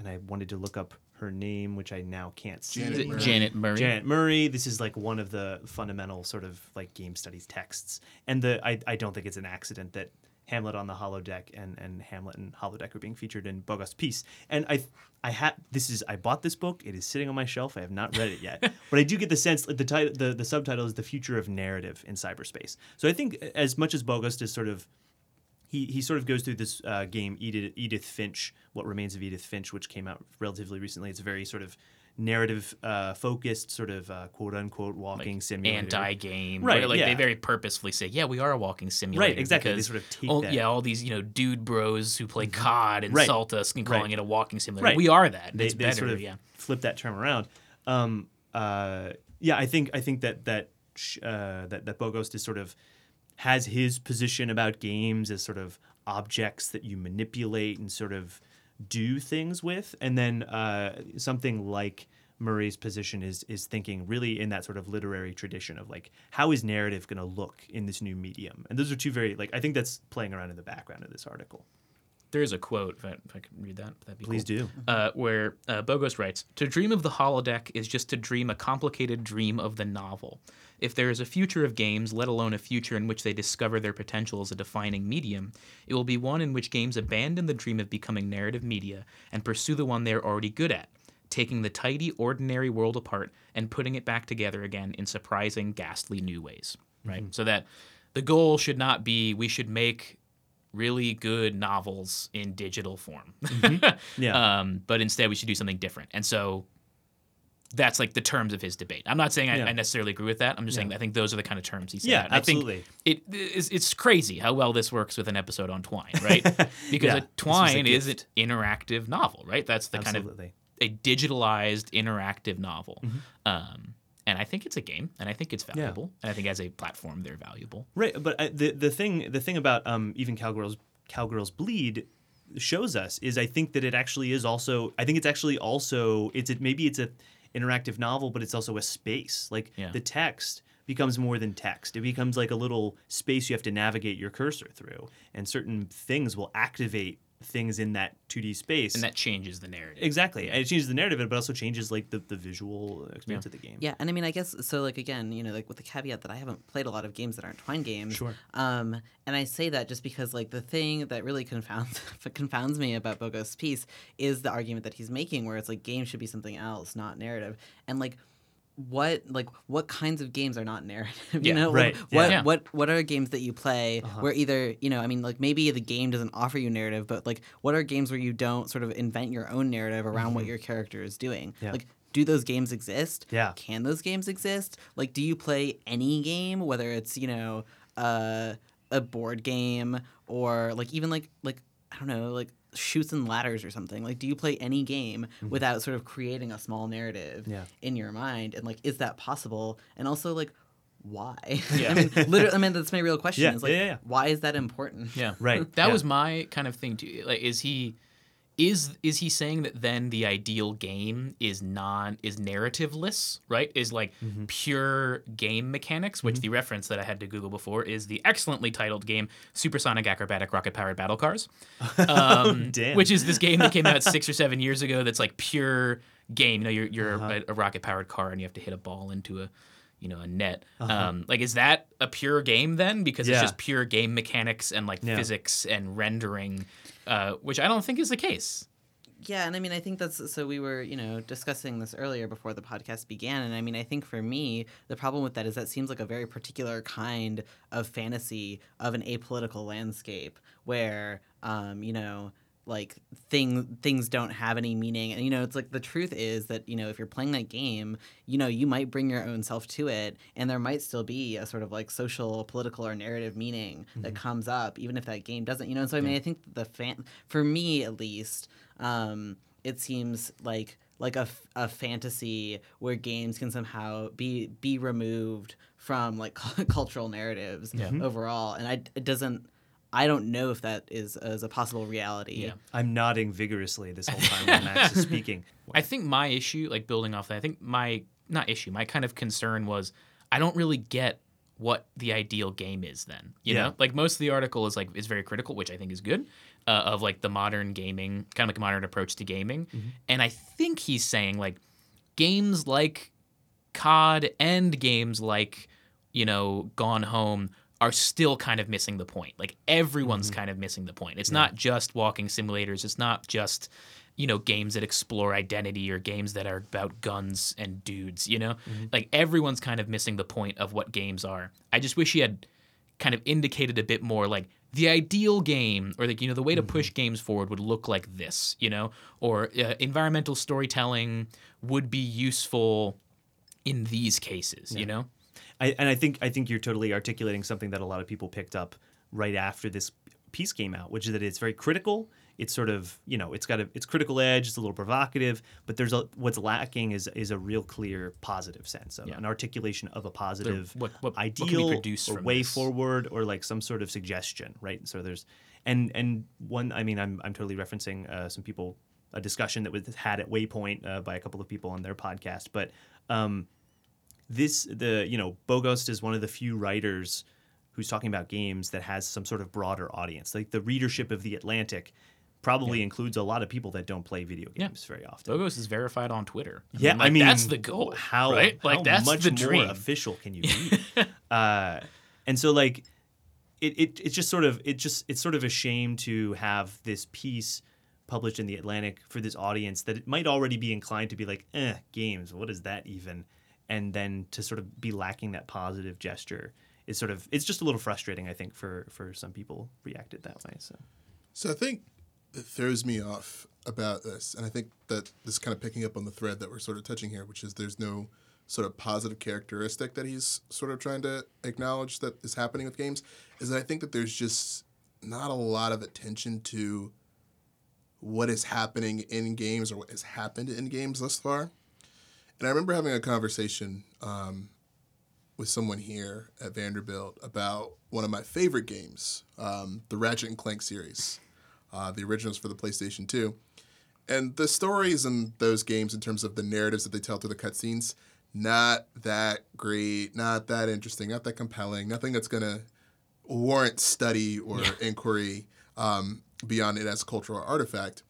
and I wanted to look up her name, which I now can't see. Janet Murray. Janet Murray. Janet Murray. This is like one of the fundamental sort of like game studies texts, and the I, I don't think it's an accident that Hamlet on the holodeck and and Hamlet and holodeck are being featured in Bogost piece. And I I had this is I bought this book. It is sitting on my shelf. I have not read it yet, [laughs] but I do get the sense that the title the the subtitle is the future of narrative in cyberspace. So I think as much as Bogost is sort of he, he sort of goes through this uh, game Edith, Edith Finch, What Remains of Edith Finch, which came out relatively recently. It's a very sort of narrative uh, focused, sort of uh, quote unquote walking simulator. Anti game, Right, Like yeah. they very purposefully say, "Yeah, we are a walking simulator." Right, exactly. They sort of take all- that. Mm-hmm. Yeah, all these you know dude bros who play COD Right. insult us and calling Right. it a walking simulator. Right. We are that. They, it's they better. sort of yeah. flip that term around. Um, uh, yeah, I think I think that that uh, that that Bogost is sort of has his position about games as sort of objects that you manipulate and sort of do things with, and then uh, something like Murray's position is is thinking really in that sort of literary tradition of like how is narrative going to look in this new medium, and those are two very like I think that's playing around in the background of this article. There is a quote, if I, if I could read that, that'd be Please cool. do. Uh, where uh, Bogost writes To dream of the holodeck is just to dream a complicated dream of the novel. If there is a future of games, let alone a future in which they discover their potential as a defining medium, it will be one in which games abandon the dream of becoming narrative media and pursue the one they are already good at, taking the tidy, ordinary world apart and putting it back together again in surprising, ghastly new ways. Right? So that the goal should not be we should make really good novels in digital form. [laughs] Yeah. um, but instead, we should do something different. And so that's like the terms of his debate. I'm not saying I, Yeah. I necessarily agree with that. I'm just saying I think those are the kind of terms he said. Yeah, And I think absolutely. it it's, it's crazy how well this works with an episode on Twine, right? [laughs] Because Yeah, a this was a Twine is an interactive novel, right? That's the kind of a digitalized interactive novel. Mm-hmm. Um, and I think it's a game, and I think it's valuable, and I think as a platform, they're valuable. Right, but I, the the thing the thing about um, even cowgirls cowgirls bleed shows us is I think that it actually is also I think it's actually also it's a, maybe it's a interactive novel, but it's also a space. Like Yeah. the text becomes more than text. It becomes like a little space you have to navigate your cursor through, and certain things will activate things in that 2D space. And that changes the narrative. exactly, and it changes the narrative, but also changes like the, the visual experience of the game. Yeah, and I mean, I guess so. Like again, you know, like with the caveat that I haven't played a lot of games that aren't Twine games. Sure. Um, and I say that just because like the thing that really confounds [laughs] confounds me about Bogost's piece is the argument that he's making, where it's like games should be something else, not narrative, and like. What like what kinds of games are not narrative? [laughs] You Yeah, know, right, What yeah. what what are games that you play Uh-huh. where either you know I mean like maybe the game doesn't offer you narrative, but like what are games where you don't sort of invent your own narrative around what your character is doing? Mm-hmm. Yeah. Like do those games exist? Yeah. Can those games exist? Like, do you play any game, whether it's you know uh, a board game or like even like like I don't know like Chutes and Ladders or something? Like, do you play any game without sort of creating a small narrative Mm-hmm. Yeah. in your mind? And like, is that possible? And also like. Why? [laughs] Yeah. I mean, [laughs] literally. I mean, that's my real question. Yeah, Is like, yeah, yeah. why is that important? Yeah. Right, That yeah. was my kind of thing too. Like, is he is is he saying that then the ideal game is non is narrativeless, right? Is like Mm-hmm. pure game mechanics, which the reference that I had to Google before is the excellently titled game Supersonic Acrobatic Rocket Powered Battle Cars. [laughs] Um, Damn. which is this game that came out [laughs] six or seven years ago that's like pure game. You know, you're you're Uh-huh. a, a rocket powered car and you have to hit a ball into a you know a net. Uh-huh. Um, like, is that a pure game then? Because Yeah. it's just pure game mechanics and like Yeah. physics and rendering, uh, which I don't think is the case. Yeah, and I mean, I think that's so. We were, you know, discussing this earlier before the podcast began, and I mean, I think for me, the problem with that is that seems like a very particular kind of fantasy of an apolitical landscape where, um, you know, like thing things don't have any meaning, and you know, it's like the truth is that you know, if you're playing that game, you know, you might bring your own self to it, and there might still be a sort of like social, political, or narrative meaning that comes up, even if that game doesn't, you know. And so, I mean, I think the fan, for me at least um, it seems like like a, a fantasy where games can somehow be be removed from like [laughs] cultural narratives yeah. overall. And I it doesn't I don't know if that is is a possible reality. Yeah. I'm nodding vigorously this whole time while Max is speaking. [laughs] I think my issue, like building off that, I think my not issue, my kind of concern was I don't really get what the ideal game is then. You Yeah. know? Like most of the article is like is very critical, which I think is good, uh, of like the modern gaming, kind of like a modern approach to gaming. And I think he's saying like games like COD and games like, you know, Gone Home are still kind of missing the point. Like everyone's mm-hmm. kind of missing the point. It's not just walking simulators. It's not just, you know, games that explore identity or games that are about guns and dudes, you know? Mm-hmm. Like everyone's kind of missing the point of what games are. I just wish he had kind of indicated a bit more like the ideal game or like you know the way to mm-hmm. push games forward would look like this you know or uh, environmental storytelling would be useful in these cases you know I, and I think I think you're totally articulating something that a lot of people picked up right after this piece came out, which is that it's very critical. It's sort of you know it's got a it's critical edge. It's a little provocative, but there's a what's lacking is is a real clear positive sense of Yeah. an articulation of a positive what- what- what ideal produce or way this? forward or like some sort of suggestion, right? So there's and and one I mean I'm I'm totally referencing uh, some people a discussion that was had at Waypoint uh, by a couple of people on their podcast, but. Um, this the you know Bogost is one of the few writers who's talking about games that has some sort of broader audience. Like the readership of the Atlantic probably includes a lot of people that don't play video Yeah. games very often. Bogost is verified on Twitter. Yeah, like, I mean that's the goal. How right? Like how that's much the more dream. official can you be? [laughs] uh, and so like it, it it's just sort of it just it's sort of a shame to have this piece published in the Atlantic for this audience that it might already be inclined to be like, eh, games, what is that even? And then to sort of be lacking that positive gesture is sort of it's just a little frustrating, I think, for for some people reacted that way. So So I think it throws me off about this, and I think that this is kind of picking up on the thread that we're sort of touching here, which is there's no sort of positive characteristic that he's sort of trying to acknowledge that is happening with games, is that I think that there's just not a lot of attention to what is happening in games or what has happened in games thus far. And I remember having a conversation um, with someone here at Vanderbilt about one of my favorite games, um, the Ratchet and Clank series, uh, the originals for the PlayStation 2. And the stories in those games, in terms of the narratives that they tell through the cutscenes, not that great, not that interesting, not that compelling, nothing that's going to warrant study or inquiry um, beyond it as a cultural artifact.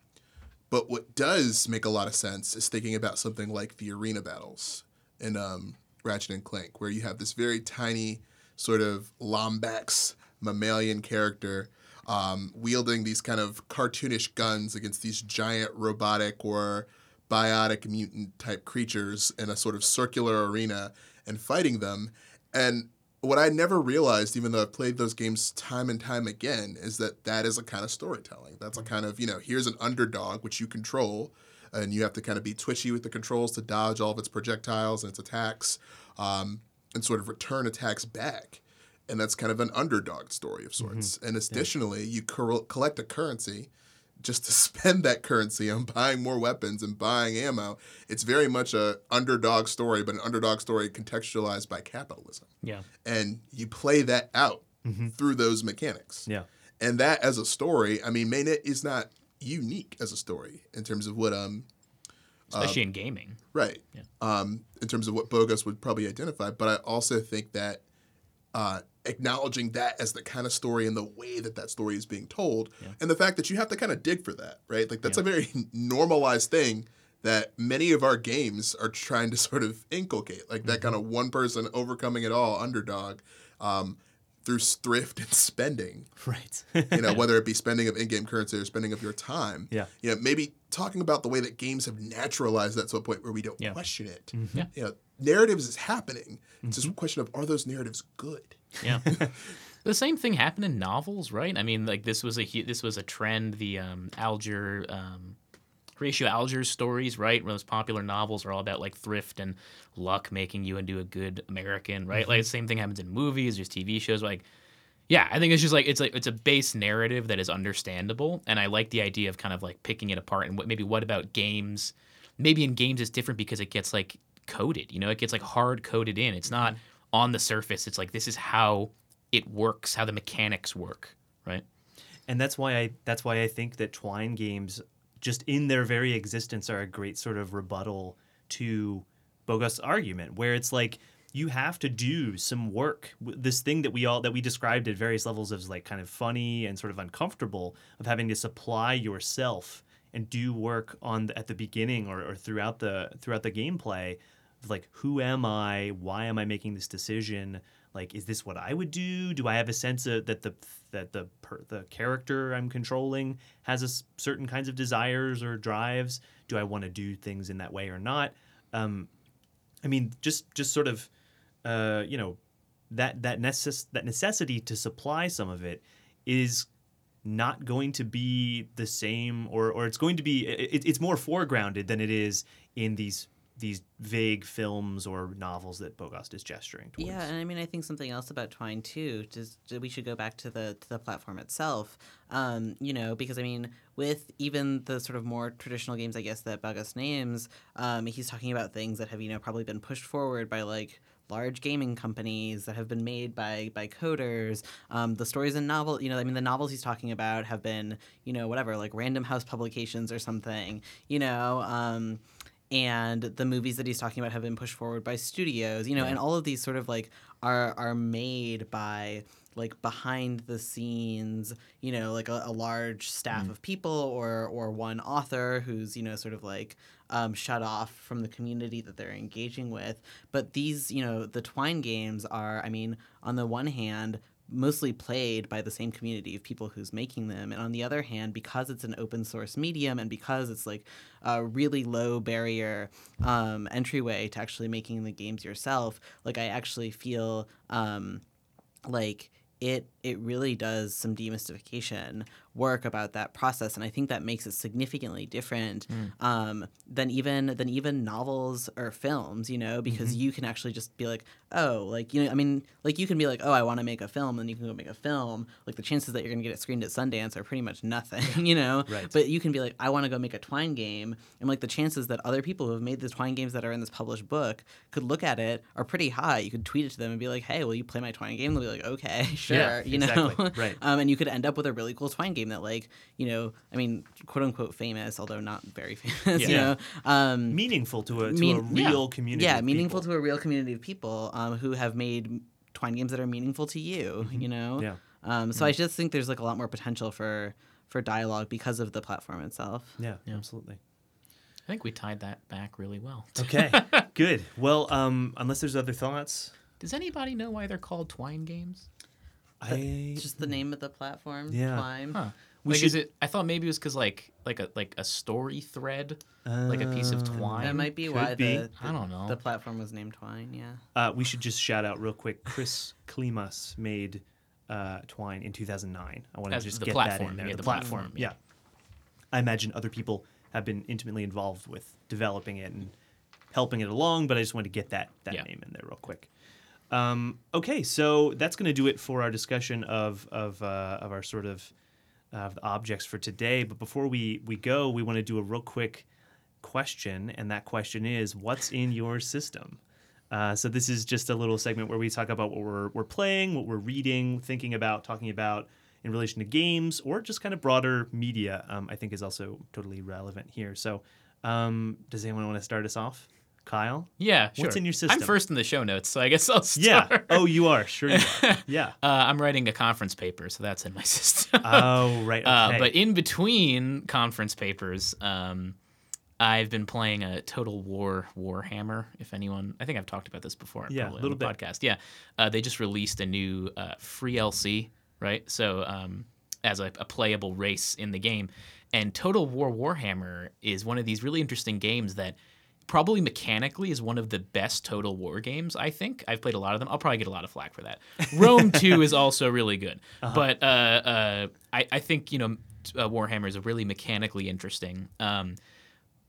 But what does make a lot of sense is thinking about something like the arena battles in um, Ratchet and Clank, where you have this very tiny sort of Lombax mammalian character um, wielding these kind of cartoonish guns against these giant robotic or biotic mutant type creatures in a sort of circular arena and fighting them. And what I never realized, even though I've played those games time and time again, is that that is a kind of storytelling. That's a kind of, you know, here's an underdog which you control, and you have to kind of be twitchy with the controls to dodge all of its projectiles and its attacks, um, and sort of return attacks back. And that's kind of an underdog story of sorts. And additionally, you collect a currency just to [laughs] spend that currency on buying more weapons and buying ammo. It's very much a underdog story, but an underdog story contextualized by capitalism yeah. and you play that out through those mechanics. yeah. And that as a story, I mean, Mainit is not unique as a story in terms of what um especially in gaming. right Yeah. um in terms of what Bogost would probably identify. But I also think that uh, acknowledging that as the kind of story and the way that that story is being told, and the fact that you have to kind of dig for that, right? Like that's a very [laughs] normalized thing that many of our games are trying to sort of inculcate, like that kind of mm-hmm. one person overcoming it all underdog. Um, through thrift and spending, Right. you know, [laughs] whether it be spending of in-game currency or spending of your time. Yeah. You know, maybe talking about the way that games have naturalized that to a point where we don't Yeah. question it. Mm-hmm. Yeah. You know, narratives is happening. It's just a mm-hmm. question of are those narratives good? Yeah. [laughs] the same thing happened in novels, right? I mean, like this was a this was a trend. The um, Alger, um, Horatio Alger's stories, right? Those popular novels are all about like thrift and luck making you into a good American, right? Like the same thing happens in movies, there's TV shows. Like, yeah, I think it's just like it's like it's a base narrative that is understandable, and I like the idea of kind of like picking it apart and what maybe what about games? Maybe in games it's different because it gets like coded, you know, it gets like hard coded in. It's not on the surface. It's like this is how it works, how the mechanics work, right? and that's why I that's why I think that Twine games, just in their very existence, are a great sort of rebuttal to Bogost's argument, where it's like you have to do some work. This thing that we all that we described at various levels as like kind of funny and sort of uncomfortable of having to supply yourself and do work on the, at the beginning or, or throughout the throughout the gameplay like who am I? Why am I making this decision? Like, is this what I would do? Do I have a sense of that the that the per, the character I'm controlling has certain kinds of desires or drives? Do I want to do things in that way or not? Um, I mean, just just sort of, uh, you know, that that necess- that necessity to supply some of it is not going to be the same, or or it's going to be it, it's more foregrounded than it is in these these vague films or novels that Bogost is gesturing towards. Yeah, and I mean, I think something else about Twine too. Just we should go back to the to the platform itself. Um, you know, because I mean, with even the sort of more traditional games, I guess that Bogost names, um, he's talking about things that have you know probably been pushed forward by like large gaming companies that have been made by by coders. Um, the stories and novel, you know, I mean, the novels he's talking about have been, you know, whatever, like Random House Publications or something. You know. Um, and the movies that he's talking about have been pushed forward by studios you know and all of these sort of like are are made by like behind the scenes you know like a, a large staff of people or or one author who's you know sort of like um, shut off from the community that they're engaging with. But these you know the twine games are i mean on the one hand mostly played by the same community of people who's making them. And on the other hand because it's an open source medium and because it's like a really low barrier um, entryway to actually making the games yourself like i actually feel um, like it it really does some demystification work about that process and i think that makes it significantly different um, than even than even novels or films you know because you can actually just be like oh like you know i mean like you can be like oh i want to make a film and you can go make a film. Like the chances that you're going to get it screened at sundance are pretty much nothing [laughs] you know? Right. but you can be like i want to go make a twine game and like the chances that other people who have made the twine games that are in this published book could look at it are pretty high. You could tweet it to them and be like hey will you play my twine game? They'll be like okay [laughs] sure Yeah, you know? exactly. Right. [laughs] um, and you could end up with a really cool twine game that like you know i mean quote unquote famous although not very [laughs] famous you know um, meaningful to a to mean- a real community. yeah of meaningful people. to a real community of people um, who have made twine games that are meaningful to you you know Mm-hmm. Yeah. um, so i just think there's like a lot more potential for for dialogue because of the platform itself Yeah, absolutely. I think we tied that back really well. Okay, [laughs] good. Well, um, unless there's other thoughts, Does anybody know why they're called Twine games? I just the name of the platform Yeah. twine Huh. We like, is it? I thought maybe it was because like like a like a story thread, like a piece of Uh, twine. that might be Could why be. The, I don't know. the platform was named twine yeah Uh, we should just shout out real quick. Chris Klimas made uh, Twine in 2009. I want to just the get that in there. yeah, the, the platform. platform, Yeah. I imagine other people have been intimately involved with developing it and helping it along, but I just wanted to get that that Yeah. name in there real quick. Um, okay, so that's going to do it for our discussion of of uh, of our sort of of the objects for today. But before we we go, we want to do a real quick question, and that question is, what's in your system? Uh, so this is just a little segment where we talk about what we're we're playing, what we're reading, thinking about, talking about, in relation to games or just kind of broader media, um, I think is also totally relevant here. So, um, does anyone want to start us off? Kyle? Yeah, sure. What's in your system? I'm first in the show notes, so I guess I'll [laughs] start. Yeah. Oh, you are. Sure you are. [laughs] Yeah. Uh, I'm writing a conference paper, so that's in my [laughs] system. Oh, right. Okay. Uh, but in between conference papers, um, I've been playing a Total War Warhammer. If anyone, I think I've talked about this before. Yeah, probably little bit. podcast. Yeah, uh, they just released a new uh, free LC, right? So um, as a, a playable race in the game, and Total War Warhammer is one of these really interesting games that probably mechanically is one of the best Total War games. I think I've played a lot of them. I'll probably get a lot of flack for that. [laughs] Rome Two is also really good, but uh, uh, I, I think you know uh, Warhammer is really mechanically interesting. Um,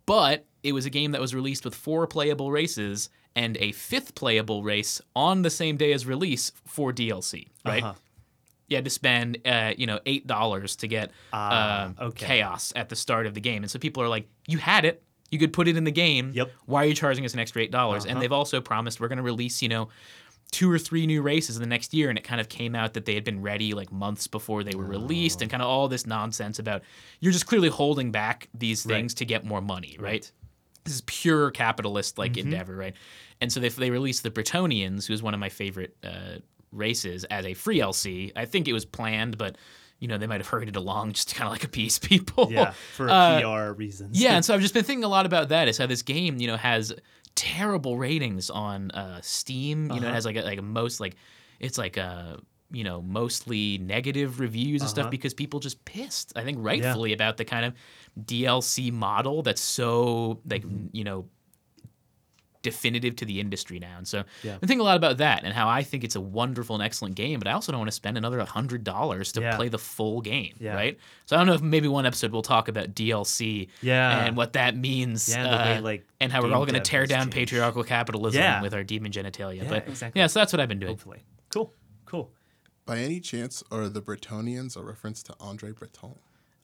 but it was a game that was released with four playable races and a fifth playable race on the same day as release for DLC. Right. Uh-huh. You had to spend, uh, you know, eight dollars to get Ah, uh, okay. chaos at the start of the game, and so people are like, "You had it. You could put it in the game. Yep. Why are you charging us an extra eight dollars?" Uh-huh. And they've also promised we're going to release, you know, two or three new races in the next year, and it kind of came out that they had been ready like months before they were released, and kind of all this nonsense about you're just clearly holding back these Right. things to get more money, right? This is pure capitalist like Mm-hmm. endeavor, right? And so they they released the Bretonnians, who's one of my favorite uh, races, as a free LC. I think it was planned, but you know they might have hurried it along just to kind of like appease [laughs] people. yeah. For Uh, PR reasons. yeah, and [laughs] so I've just been thinking a lot about that. Is how this game, you know, has terrible ratings on uh, Steam. You know, it Uh-huh. has like a, like a most like it's like a you know mostly negative reviews and stuff Uh-huh. because people just pissed. I think rightfully about the kind of DLC model that's so like Mm-hmm. you know definitive to the industry now. And so Yeah. I think a lot about that and how I think it's a wonderful and excellent game, but I also don't want to spend another hundred dollars to Yeah. play the full game, Yeah. right? So I don't know if maybe one episode we'll talk about DLC Yeah. and what that means, Yeah, the way, uh, like, and how we're all going to tear down changed. patriarchal capitalism Yeah. with our demon genitalia. Yeah, but exactly. yeah, so that's what I've been doing. Hopefully. Cool. Cool. By any chance, are the Bretonnians a reference to Andre Breton?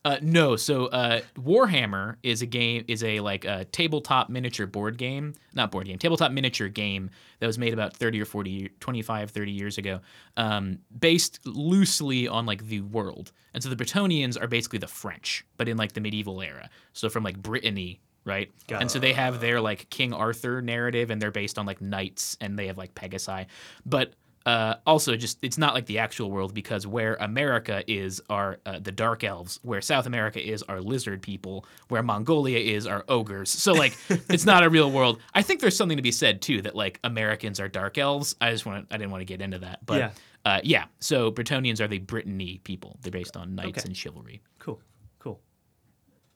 Uh, no, so uh, Warhammer is a game is a like a tabletop miniature board game, not board game, tabletop miniature game that was made about 30 or 40 year- 25 30 years ago, um, based loosely on like the world. And so the Bretonnians are basically the French, but in like the medieval era. So from like Brittany, right? Got and so they have their like King Arthur narrative and they're based on like knights and they have like Pegasi. But uh, also, just it's not like the actual world because where America is are uh, the dark elves, where South America is are lizard people, where Mongolia is are ogres. So like, [laughs] it's not a real world. I think there's something to be said too that like Americans are dark elves. I just want I didn't want to get into that, but Yeah. uh, yeah. So Bretonnians are the Brittany people. They're based on knights Okay. and chivalry. Cool. Cool.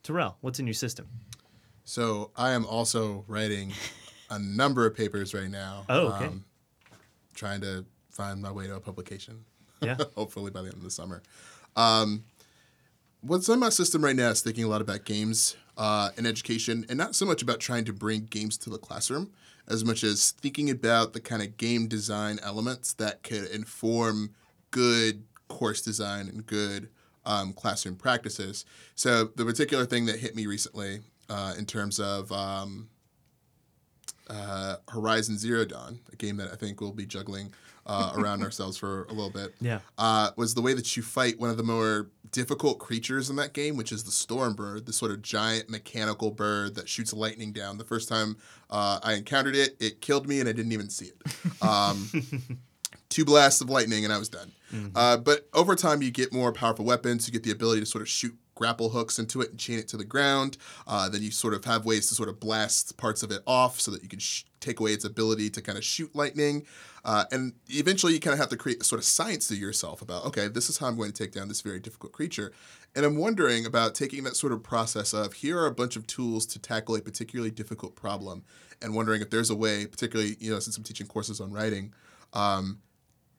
Terrell, what's in your system? So I am also writing a number of papers right now. Oh, okay. trying to find my way to a publication. Yeah. [laughs] Hopefully by the end of the summer. Um, what's in my system right now is thinking a lot about games uh, and education, and not so much about trying to bring games to the classroom, as much as thinking about the kind of game design elements that could inform good course design and good um, classroom practices. So the particular thing that hit me recently uh, in terms of um, uh, Horizon Zero Dawn, a game that I think we'll be juggling uh, around [laughs] ourselves for a little bit, Yeah. uh, was the way that you fight one of the more difficult creatures in that game, which is the storm bird, the sort of giant mechanical bird that shoots lightning down. The first time uh, I encountered it, it killed me and I didn't even see it. Um, [laughs] two blasts of lightning and I was done. Uh, but over time, you get more powerful weapons. You get the ability to sort of shoot grapple hooks into it and chain it to the ground. Uh, then you sort of have ways to sort of blast parts of it off so that you can sh- take away its ability to kind of shoot lightning. Uh, and eventually, you kind of have to create a sort of science to yourself about, okay, this is how I'm going to take down this very difficult creature. And I'm wondering about taking that sort of process of here are a bunch of tools to tackle a particularly difficult problem, and wondering if there's a way, particularly, you know, since I'm teaching courses on writing, um,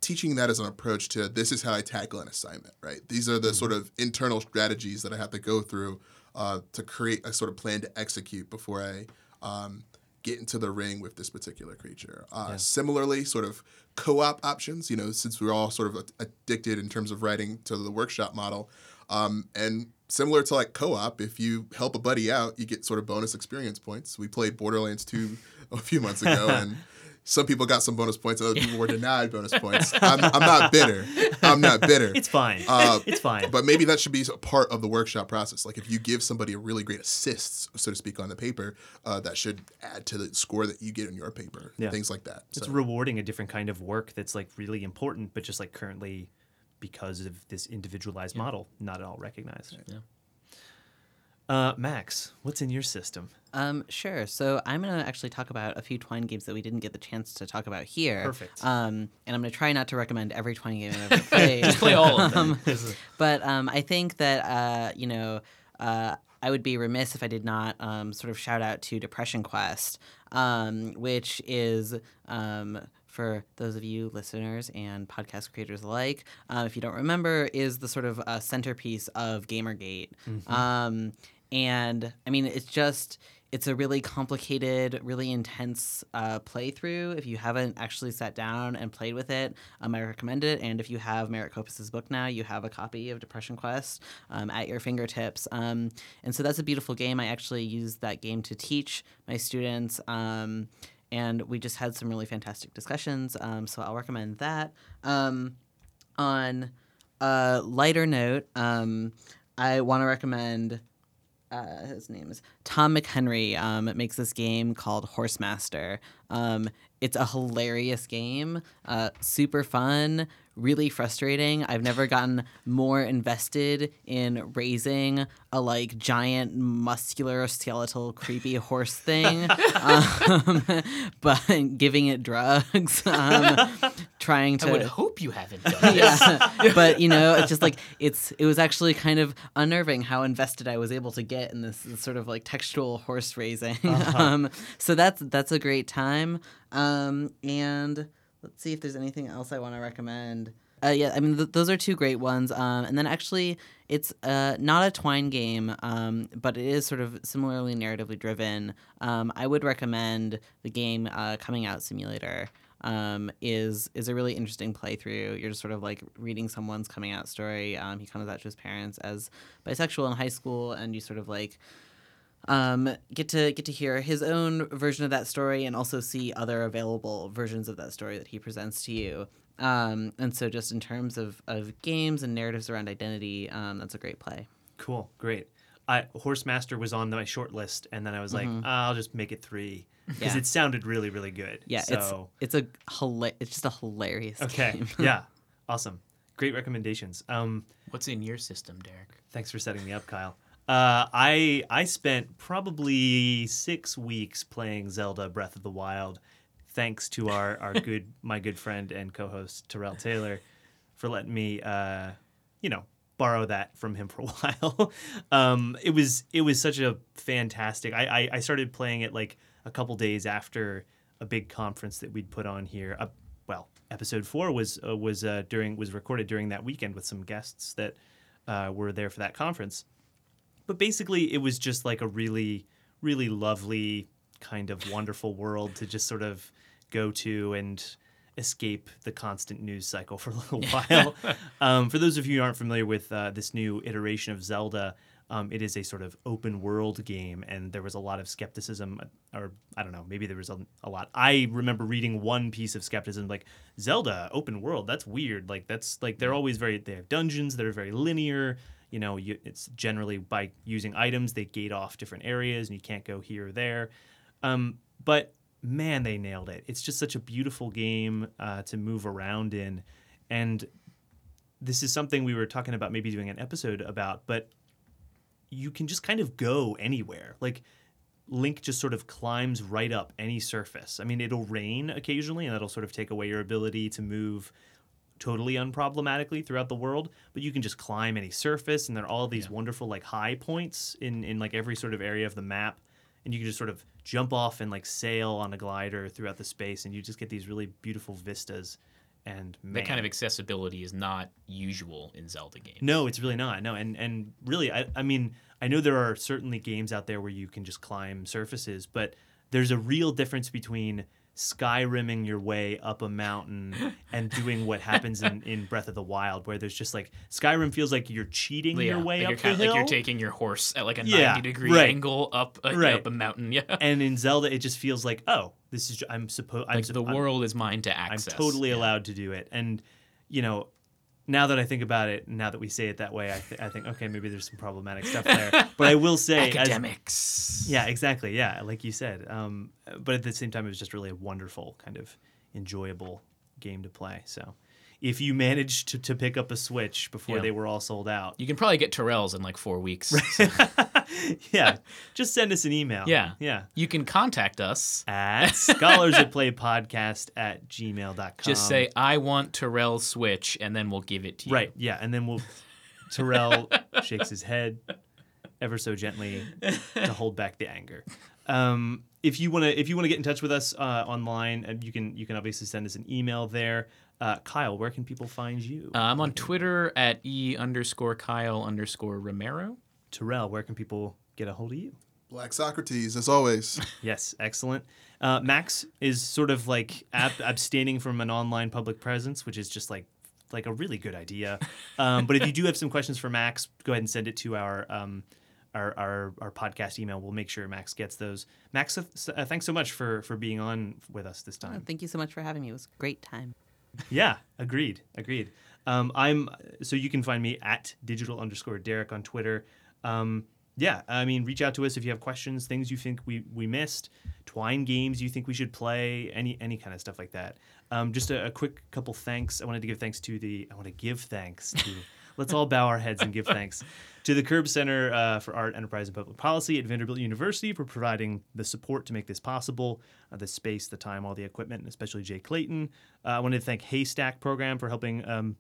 teaching that as an approach to this is how I tackle an assignment, right? These are the sort of internal strategies that I have to go through uh, to create a sort of plan to execute before I um, get into the ring with this particular creature. Uh, Similarly, sort of co-op options, you know, since we're all sort of addicted in terms of writing to the workshop model, um, and similar to like co-op, if you help a buddy out, you get sort of bonus experience points. We played Borderlands 2 [laughs] a few months ago, and [laughs] some people got some bonus points, other people were [laughs] denied bonus points. I'm, I'm not bitter. I'm not bitter. It's fine. Uh, [laughs] it's fine. But maybe that should be a part of the workshop process. Like if you give somebody a really great assist, so to speak, on the paper, uh, that should add to the score that you get in your paper. Yeah. Things like that. it's So, rewarding a different kind of work that's like really important, but just like currently, because of this individualized model, not at all recognized. Yeah. Uh, Max, what's in your system? Um, sure. So I'm gonna actually talk about a few Twine games that we didn't get the chance to talk about here. Perfect. Um, and I'm gonna try not to recommend every Twine game I've ever [laughs] played. Just play all of them. [laughs] Um, but um, I think that uh, you know, uh, I would be remiss if I did not um, sort of shout out to Depression Quest, um, which is um, for those of you listeners and podcast creators alike, uh, if you don't remember, is the sort of uh, centerpiece of GamerGate. Um, and I mean, it's just it's a really complicated, really intense uh, playthrough. If you haven't actually sat down and played with it, um, I recommend it. And if you have Merritt Kopas's book now, you have a copy of Depression Quest um, at your fingertips. Um, and so that's a beautiful game. I actually used that game to teach my students. Um, and we just had some really fantastic discussions. Um, so I'll recommend that. Um, on a lighter note, um, I want to recommend uh, his name is Tom McHenry. Um, makes this game called Horsemaster. Um, it's a hilarious game, uh, super fun, really frustrating. I've never gotten more invested in raising a like giant, muscular, skeletal, creepy horse thing, [laughs] um, but giving it drugs, um, trying to I would hope you haven't done [laughs] this. yeah but you know it's just [laughs] like it's it was actually kind of unnerving how invested i was able to get in this, this sort of like textual horse raising um, so that's that's a great time um, and let's see if there's anything else i want to recommend uh, yeah, I mean th- those are two great ones, um, and then actually it's uh, not a Twine game, um, but it is sort of similarly narratively driven. Um, I would recommend the game uh, Coming Out Simulator um, is is a really interesting playthrough. You're just sort of like reading someone's coming out story. Um, he comes out to his parents as bisexual in high school, and you sort of like um, get to get to hear his own version of that story, and also see other available versions of that story that he presents to you. Um, and so, just in terms of, of games and narratives around identity, um, that's a great play. Cool, great. I Horsemaster was on my short list, and then I was like, "Ah, I'll just make it three because Mm-hmm. Yeah. it sounded really, really good. Yeah, So it's it's a hila- it's just a hilarious okay, game. [laughs] yeah, awesome, great recommendations. Um, What's in your system, Derek? thanks for setting me up, Kyle. Uh, I I spent probably six weeks playing Zelda Breath of the Wild, thanks to our our [laughs] good my good friend and co-host Terrell Taylor for letting me uh, you know borrow that from him for a [laughs] while. um, it was it was such a fantastic. I, I I started playing it like a couple days after a big conference that we'd put on here. Uh, well, episode four was uh, was uh, during was recorded during that weekend with some guests that uh, were there for that conference. But basically, it was just like a really really lovely kind of wonderful world to just sort of go to and escape the constant news cycle for a little [laughs] while. um, for those of you who aren't familiar with uh, this new iteration of Zelda, um, it is a sort of open world game, and there was a lot of skepticism, or I don't know, maybe there was a, a lot. I remember reading one piece of skepticism like Zelda open world. That's weird. Like that's like they're always very they have dungeons that are very linear. You know, you, it's generally by using items they gate off different areas, and you can't go here or there. Um, but man, they nailed it. It's just such a beautiful game uh, to move around in, and this is something we were talking about maybe doing an episode about, but you can just kind of go anywhere. Like Link just sort of climbs right up any surface. I mean, it'll rain occasionally, and that'll sort of take away your ability to move totally unproblematically throughout the world. But you can just climb any surface, and there are all these wonderful like high points in in like every sort of area of the map, and you can just sort of jump off and like sail on a glider throughout the space, and you just get these really beautiful vistas. And man, That kind of accessibility is not usual in Zelda games. no, it's really not. No, and and really, I I mean, I know there are certainly games out there where you can just climb surfaces, but there's a real difference between Skyrimming your way up a mountain and doing what [laughs] happens in, in Breath of the Wild, where there's just like Skyrim feels like you're cheating Yeah, your way like up you're the kind hill. like you're taking your horse at like a Yeah, 90 degree right. angle up a, Right. up a mountain. Yeah. [laughs] and in Zelda, it just feels like, oh, this is I'm supposed. I'm like the I'm- world is mine to access. I'm totally Yeah. allowed to do it. And you know, now that I think about it, now that we say it that way, I, th- I think okay, maybe there's some problematic stuff there. But I will say, as, Academics. yeah, exactly, yeah, like you said. Um, but at the same time, it was just really a wonderful kind of enjoyable game to play. So. If you managed to, to pick up a Switch before Yeah. they were all sold out, You can probably get Terrell's in like four weeks. [laughs] yeah, just send us an email. Yeah. Yeah. You can contact us. At scholars [laughs] at play podcast at gmail.com. Just say, I want Terrell's Switch, and then we'll give it to you. Right. Yeah, and then we'll. Terrell [laughs] shakes his head ever so gently to hold back the anger. Um, if you want to, if you want to get in touch with us uh, online, uh, you can you can obviously send us an email there. Uh, Kyle, where can people find you? Uh, I'm on Twitter at E underscore Kyle underscore Romero. Terrell, where can people get a hold of you? Black Socrates, as always. [laughs] Yes, excellent. Uh, Max is sort of like ab- abstaining from an online public presence, which is just like like a really good idea. Um, but if you do have some questions for Max, go ahead and send it to our um, our, our our podcast email. We'll make sure Max gets those. Max, uh, uh, thanks so much for for being on with us this Oh, time. thank you so much for having me. It was a great time. Yeah, agreed, agreed. Um, I'm so you can find me at digital underscore Derek on Twitter. Um, yeah, I mean, reach out to us if you have questions, things you think we we missed, Twine games you think we should play, any any kind of stuff like that. Um, just a, a quick couple thanks. I wanted to give thanks to the. I want to give thanks to. Let's all bow our heads and give thanks to the Curb Center uh, for Art, Enterprise, and Public Policy at Vanderbilt University for providing the support to make this possible, uh, the space, the time, all the equipment, and especially Jay Clayton. Uh, I wanted to thank HASTAC Program for helping um,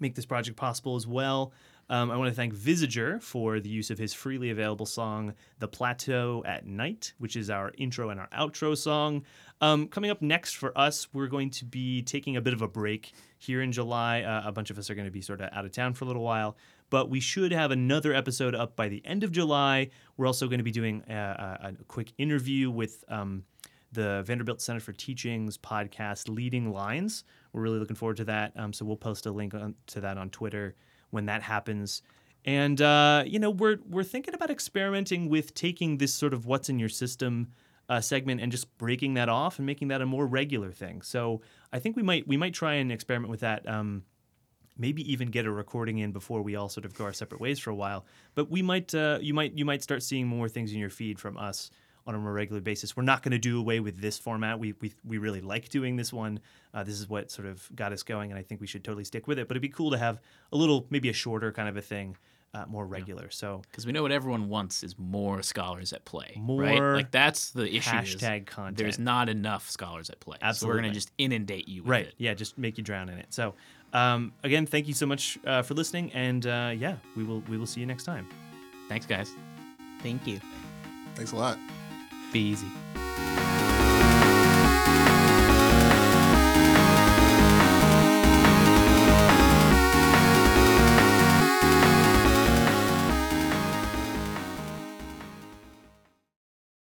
make this project possible as well. Um, I want to thank Visager for the use of his freely available song, The Plateau at Night, which is our intro and our outro song. Um, coming up next for us, we're going to be taking a bit of a break here in July. Uh, a bunch of us are going to be sort of out of town for a little while, but we should have another episode up by the end of July. We're also going to be doing a, a, a quick interview with. Um, the Vanderbilt Center for Teaching's podcast, Leading Lines. We're really looking forward to that. Um, so we'll post a link on, to that on Twitter when that happens. And uh, you know, we're we're thinking about experimenting with taking this sort of what's in your system uh, segment and just breaking that off and making that a more regular thing. So I think we might we might try and experiment with that. Um, maybe even get a recording in before we all sort of go our separate ways for a while. But we might uh, you might you might start seeing more things in your feed from us on a more regular basis. We're not going to do away with this format. We, we we really like doing this one. Uh, this is what sort of got us going, and I think we should totally stick with it. But it'd be cool to have a little, maybe a shorter kind of a thing, uh, more regular. So Because we know what everyone wants is more scholars at play. More right? Like that's the issue. is hashtag content. There's not enough scholars at play. So we're gonna just inundate you with right, it. yeah, just make you drown in it. So um, again, thank you so much uh, for listening, and uh, yeah, we will we will see you next time. Thanks, guys. Thank you. Thanks a lot. Be easy.